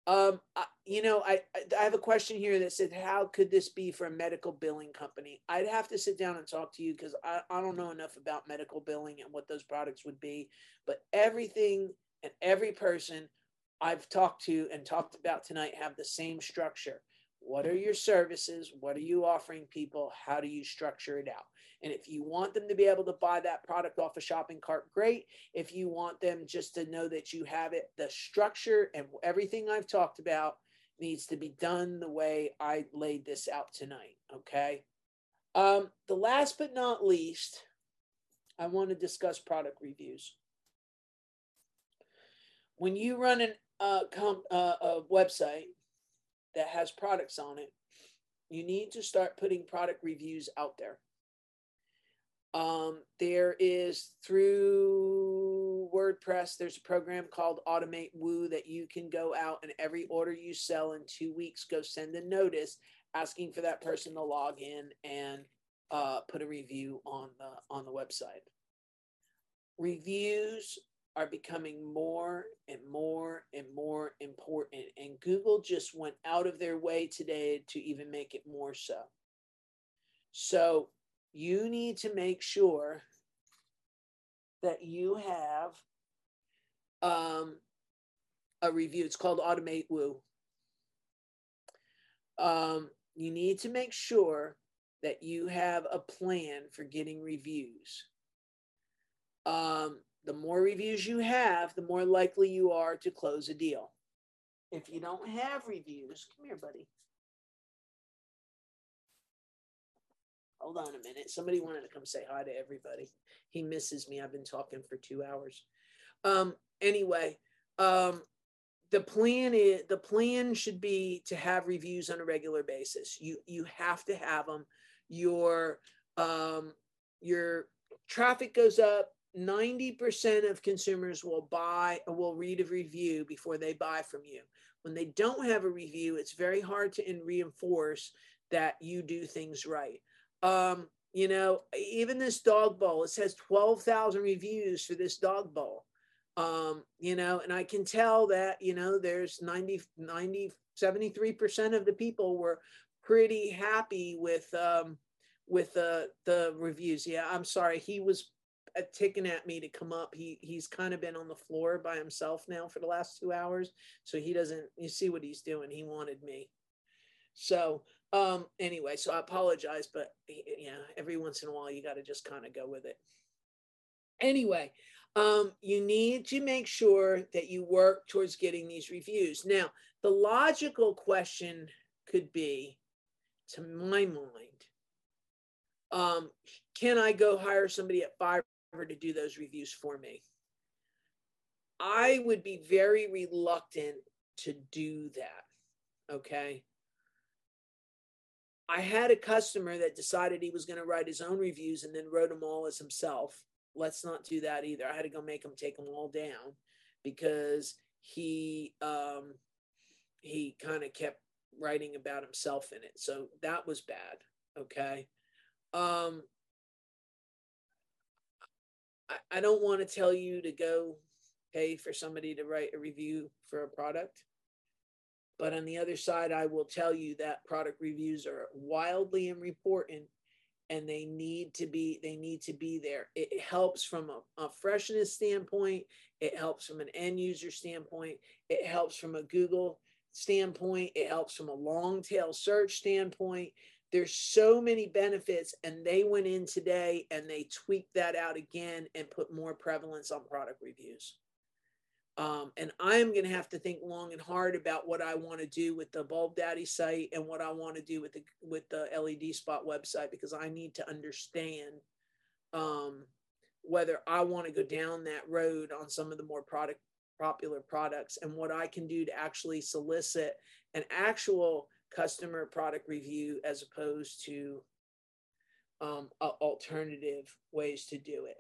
Um, I, you know, I I have a question here that said, how could this be for a medical billing company? I'd have to sit down and talk to you because I, I don't know enough about medical billing and what those products would be. But everything and every person I've talked to and talked about tonight have the same structure. What are your services? What are you offering people? How do you structure it out? And if you want them to be able to buy that product off a shopping cart, great. If you want them just to know that you have it, the structure and everything I've talked about needs to be done the way I laid this out tonight. Okay. Um, the last but not least, I want to discuss product reviews. When you run an, uh, comp, uh, a website that has products on it, you need to start putting product reviews out there. Um, there is through WordPress, there's a program called AutomateWoo that you can go out and every order you sell in two weeks, go send a notice asking for that person to log in and uh, put a review on the on the website. Reviews are becoming more and more and more important, and Google just went out of their way today to even make it more so. So you need to make sure that you have um, a review. It's called AutomateWoo. Um, you need to make sure that you have a plan for getting reviews. Um, the more reviews you have, the more likely you are to close a deal. If you don't have reviews, come here, buddy. Hold on a minute. Somebody wanted to come say hi to everybody. He misses me. I've been talking for two hours. Um, anyway, um, the plan is the plan should be to have reviews on a regular basis. You you have to have them. Your um, your traffic goes up. 90% of consumers will buy or will read a review before they buy from you. When they don't have a review, it's very hard to reinforce that you do things right. Um, you know, even this dog bowl, it says 12,000 reviews for this dog bowl. Um, you know, and I can tell that, you know, there's 90, 90, 73% of the people were pretty happy with, um, with the, the reviews. Yeah, I'm sorry. He was ticking at me to come up. He he's kind of been on the floor by himself now for the last two hours, so he doesn't. You see what he's doing? He wanted me. So um, anyway, so I apologize, but yeah, every once in a while you got to just kind of go with it. Anyway, um, you need to make sure that you work towards getting these reviews. Now, the logical question could be, to my mind, um, can I go hire somebody at Fiverr to do those reviews for me? I would be very reluctant to do that. Okay. I had a customer that decided he was going to write his own reviews and then wrote them all as himself. Let's not do that either. I had to go make him take them all down because he um, he kind of kept writing about himself in it. So that was bad. Okay. Um, I, I don't want to tell you to go pay for somebody to write a review for a product. But on the other side, I will tell you that product reviews are wildly important and they need to be they need to be there. It helps from a, a, freshness standpoint. It helps from an end user standpoint. It helps from a google standpoint. It helps from a long tail search standpoint there's so many benefits and they went in today and they tweaked that out again and put more prevalence on product reviews. Um, and I'm going to have to think long and hard about what I want to do with the Bulb Daddy site and what I want to do with the with the LED Spot website because I need to understand um, whether I want to go down that road on some of the more product popular products and what I can do to actually solicit an actual customer product review as opposed to um, alternative ways to do it.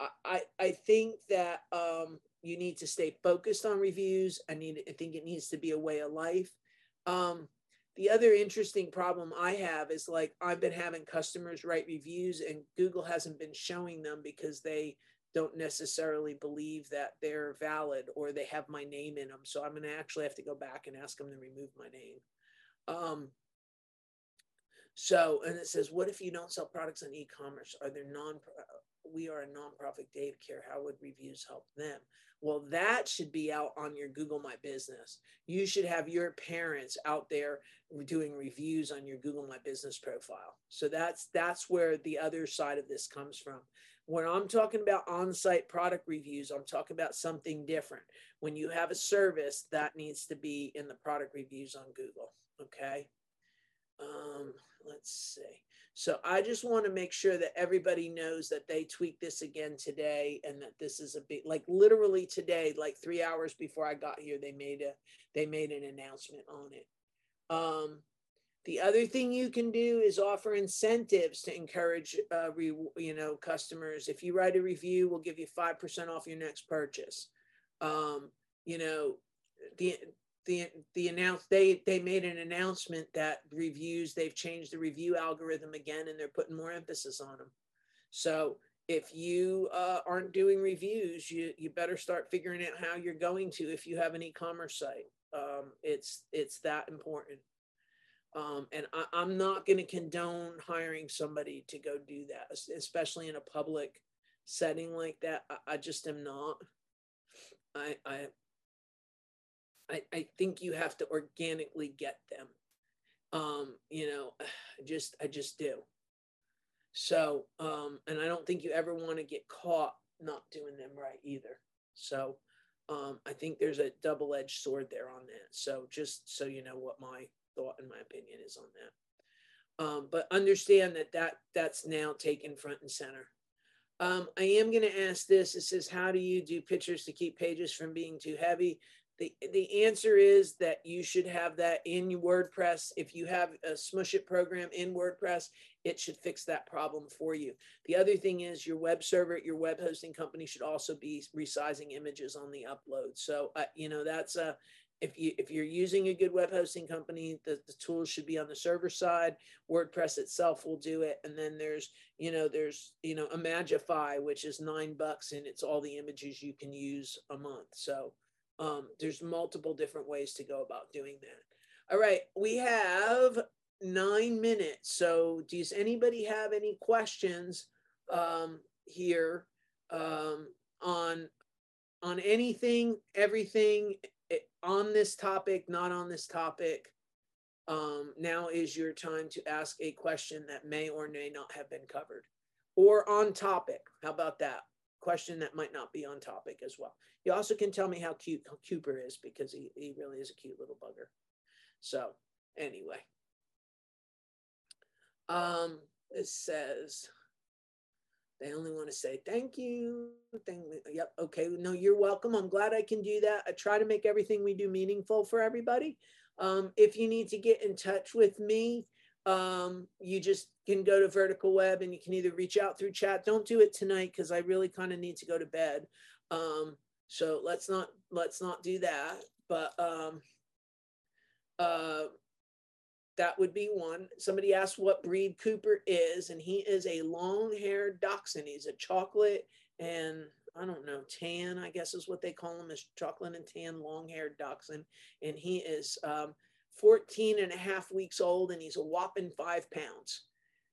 I, I, I think that um, you need to stay focused on reviews. I need I think it needs to be a way of life. Um, the other interesting problem I have is like I've been having customers write reviews and Google hasn't been showing them because they don't necessarily believe that they're valid or they have my name in them. So I'm going to actually have to go back and ask them to remove my name. Um, so, and it says, what if you don't sell products on e-commerce? Are there non, we are a nonprofit data care. How would reviews help them? Well, that should be out on your Google My Business. You should have your parents out there doing reviews on your Google My Business profile. So that's that's where the other side of this comes from. When I'm talking about on-site product reviews, I'm talking about something different. When you have a service, that needs to be in the product reviews on Google. Okay. Um, let's see. So I just want to make sure that everybody knows that they tweak this again today and that this is a big like literally today, like three hours before I got here, they made a they made an announcement on it. Um, the other thing you can do is offer incentives to encourage, uh, re, you know, customers. If you write a review, we'll give you five percent off your next purchase. Um, you know, the the the announce they they made an announcement that reviews they've changed the review algorithm again and they're putting more emphasis on them. So if you uh, aren't doing reviews, you you better start figuring out how you're going to if you have an e-commerce site. Um, it's it's that important. Um, and I, I'm not going to condone hiring somebody to go do that, especially in a public setting like that. I, I just am not. I, I I, I think you have to organically get them. Um, you know, just I just do. So, um, and I don't think you ever want to get caught not doing them right either. So, um, I think there's a double-edged sword there on that. So, just so you know what my thought and my opinion is on that. Um, but understand that that that's now taken front and center. Um, I am going to ask this. It says, how do you do pictures to keep pages from being too heavy? The, the answer is that you should have that in WordPress. If you have a Smush It program in WordPress, it should fix that problem for you. The other thing is your web server, your web hosting company should also be resizing images on the upload. So, uh, you know, that's a, if you if you're using a good web hosting company, the, the tools should be on the server side. WordPress itself will do it, and then there's you know there's you know Imagify, which is nine bucks, and it's all the images you can use a month. So um, there's multiple different ways to go about doing that. All right, we have nine minutes. So does anybody have any questions um, here um, on on anything, everything eh, on this topic, not on this topic? Um, now is your time to ask a question that may or may not have been covered or on topic. How about that? Question that might not be on topic as well. You also can tell me how cute Cooper is because he, he really is a cute little bugger. So anyway, um, it says they only want to say thank you. Thank, yep. Okay. No, you're welcome. I'm glad I can do that. I try to make everything we do meaningful for everybody. Um, if you need to get in touch with me, um, you just can go to vertical web and you can either reach out through chat. Don't do it tonight because I really kind of need to go to bed. Um, so let's not let's not do that. But um, uh, that would be one. Somebody asked what breed Cooper is, and he is a long-haired dachshund. He's a chocolate and I don't know, tan, I guess is what they call him, is chocolate and tan long-haired dachshund. And he is um, 14 and a half weeks old and he's a whopping five pounds.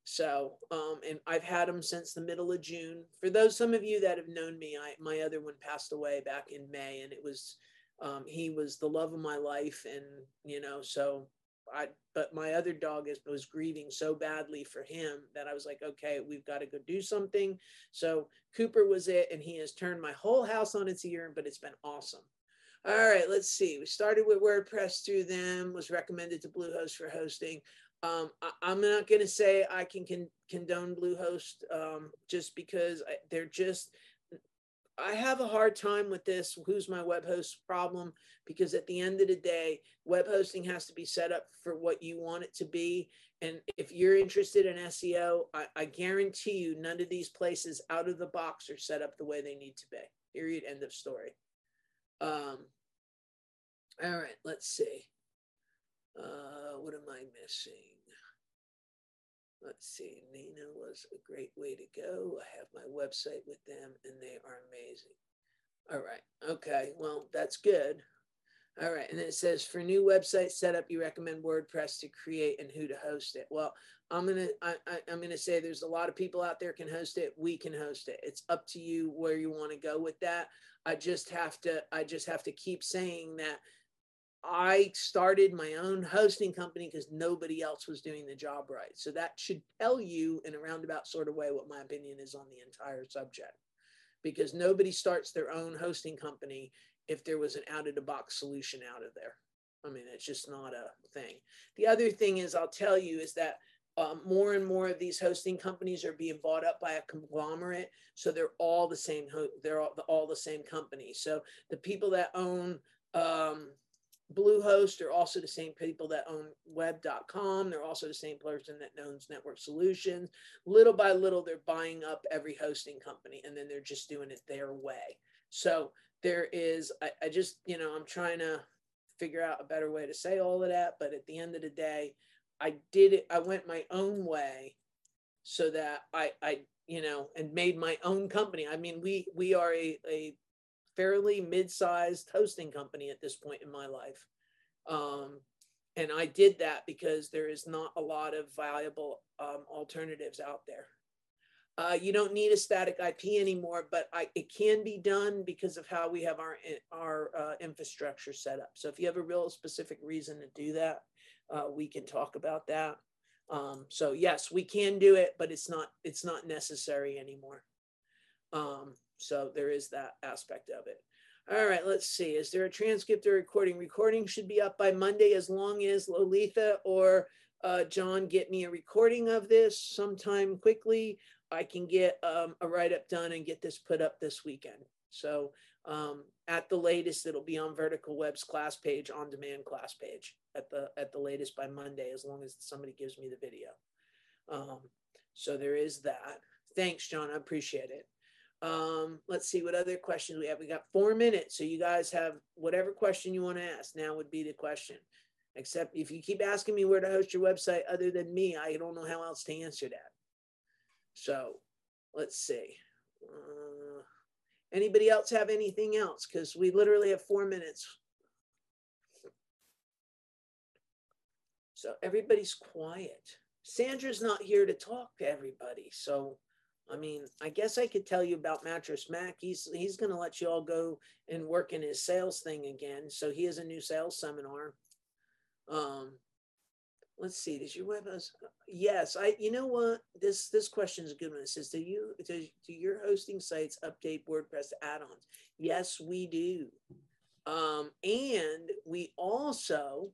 So, um, and I've had him since the middle of June. For those, some of you that have known me, I, my other one passed away back in May and it was, um, he was the love of my life. And, you know, so I, but my other dog is, was grieving so badly for him that I was like, okay, we've got to go do something. So Cooper was it. And he has turned my whole house on its ear, but it's been awesome. All right, let's see. We started with WordPress through them, was recommended to Bluehost for hosting. Um, I, am not going to say I can con- condone Bluehost um, just because I, they're just, I have a hard time with this. Who's my web host problem? Because at the end of the day, web hosting has to be set up for what you want it to be. And if you're interested in SEO, I, I guarantee you none of these places out of the box are set up the way they need to be. Period. End of story. Um, all right, let's see. Uh, what am I missing? Let's see. Nina was a great way to go. I have my website with them and they are amazing. All right. Okay. Well, that's good. All right. And it says for new website setup, you recommend WordPress to create and who to host it. Well, I'm gonna I, I, I'm gonna say there's a lot of people out there can host it. We can host it. It's up to you where you want to go with that. I just have to I just have to keep saying that I started my own hosting company because nobody else was doing the job right. So that should tell you in a roundabout sort of way what my opinion is on the entire subject. Because nobody starts their own hosting company if there was an out of the box solution out of there. I mean, it's just not a thing. The other thing is, I'll tell you, is that um, more and more of these hosting companies are being bought up by a conglomerate, so they're all the same. They're all, all the same company. So the people that own um, Bluehost are also the same people that own web.com. They're also the same person that owns Network Solutions. Little by little, they're buying up every hosting company and then they're just doing it their way. So there is, I, I just, you know, I'm trying to figure out a better way to say all of that. But at the end of the day, I did it, I went my own way so that I, I, you know, and made my own company. I mean, we we are a, a fairly mid-sized hosting company at this point in my life. Um, and I did that because there is not a lot of viable um, alternatives out there. Uh, you don't need a static IP anymore, but I, it can be done because of how we have our our uh, infrastructure set up. So if you have a real specific reason to do that, uh, we can talk about that. Um, so yes, we can do it, but it's not it's not necessary anymore. Um, so there is that aspect of it. All right, let's see. Is there a transcript or recording? Recording should be up by Monday as long as Lolitha or uh, John get me a recording of this sometime quickly. I can get um, a write up done and get this put up this weekend. So um, at the latest, it'll be on Vertical Web's class page, on demand class page at the at the latest by Monday, as long as somebody gives me the video. Um, so there is that. Thanks, John. I appreciate it. Um, let's see what other questions we have. We got four minutes. So you guys have whatever question you want to ask. Now would be the question. Except if you keep asking me where to host your website other than me, I don't know how else to answer that. So let's see. Uh, anybody else have anything else? Because we literally have four minutes. So everybody's quiet. Sandra's not here to talk to everybody. So I mean, I guess I could tell you about Mattress Mack. He's he's going to let you all go and work in his sales thing again. So he has a new sales seminar. Um, let's see. Does your web host? Yes, I. You know what? This this question is a good one. It says, do you do, do your hosting sites update WordPress add-ons? Yes, we do. Um, and we also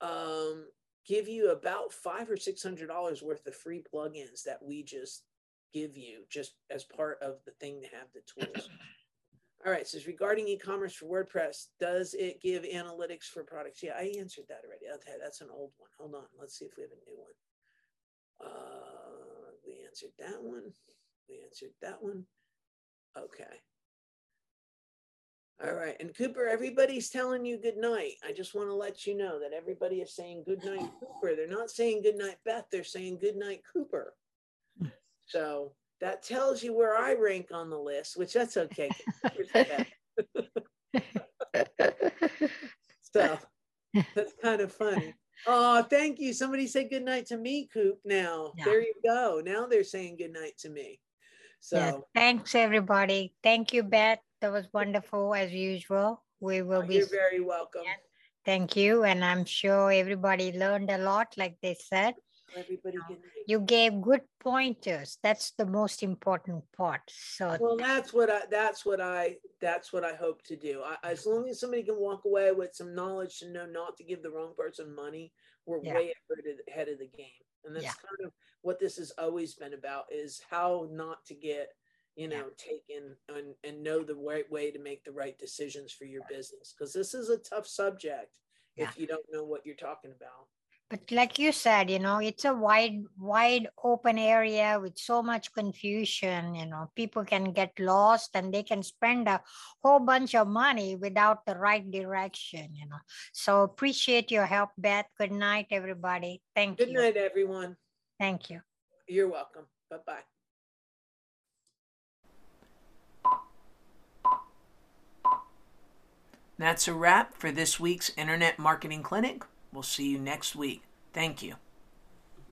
um, give you about five or six hundred dollars worth of free plugins that we just give you just as part of the thing to have the tools. All right, says regarding e-commerce for WordPress, does it give analytics for products? Yeah, I answered that already. Okay, that's an old one. Hold on, let's see if we have a new one. Uh, we answered that one. We answered that one. Okay. All right, and Cooper, everybody's telling you good night. I just want to let you know that everybody is saying good night, Cooper. They're not saying good night, Beth. They're saying good night, Cooper. So that tells you where I rank on the list, which that's okay. so that's kind of funny. Oh, thank you. Somebody said good night to me, Coop. Now yeah. there you go. Now they're saying good night to me. So yeah, thanks everybody. Thank you, Beth. That was wonderful as usual. We will oh, be. You're very welcome. Thank you, and I'm sure everybody learned a lot, like they said everybody can um, you gave good pointers that's the most important part so well that's what i that's what i that's what i hope to do I, as mm-hmm. long as somebody can walk away with some knowledge to know not to give the wrong person money we're yeah. way ahead of the game and that's yeah. kind of what this has always been about is how not to get you know, taken and, and know the right way to make the right decisions for your business. Because this is a tough subject Yeah. if you don't know what you're talking about. But like you said, you know, it's a wide, wide open area with so much confusion. You know, people can get lost and they can spend a whole bunch of money without the right direction. You know, so appreciate your help, Beth. Good night, everybody. Thank Good you. Good night, everyone. Thank you. You're welcome. Bye bye. That's a wrap for this week's Internet Marketing Clinic. We'll see you next week. Thank you.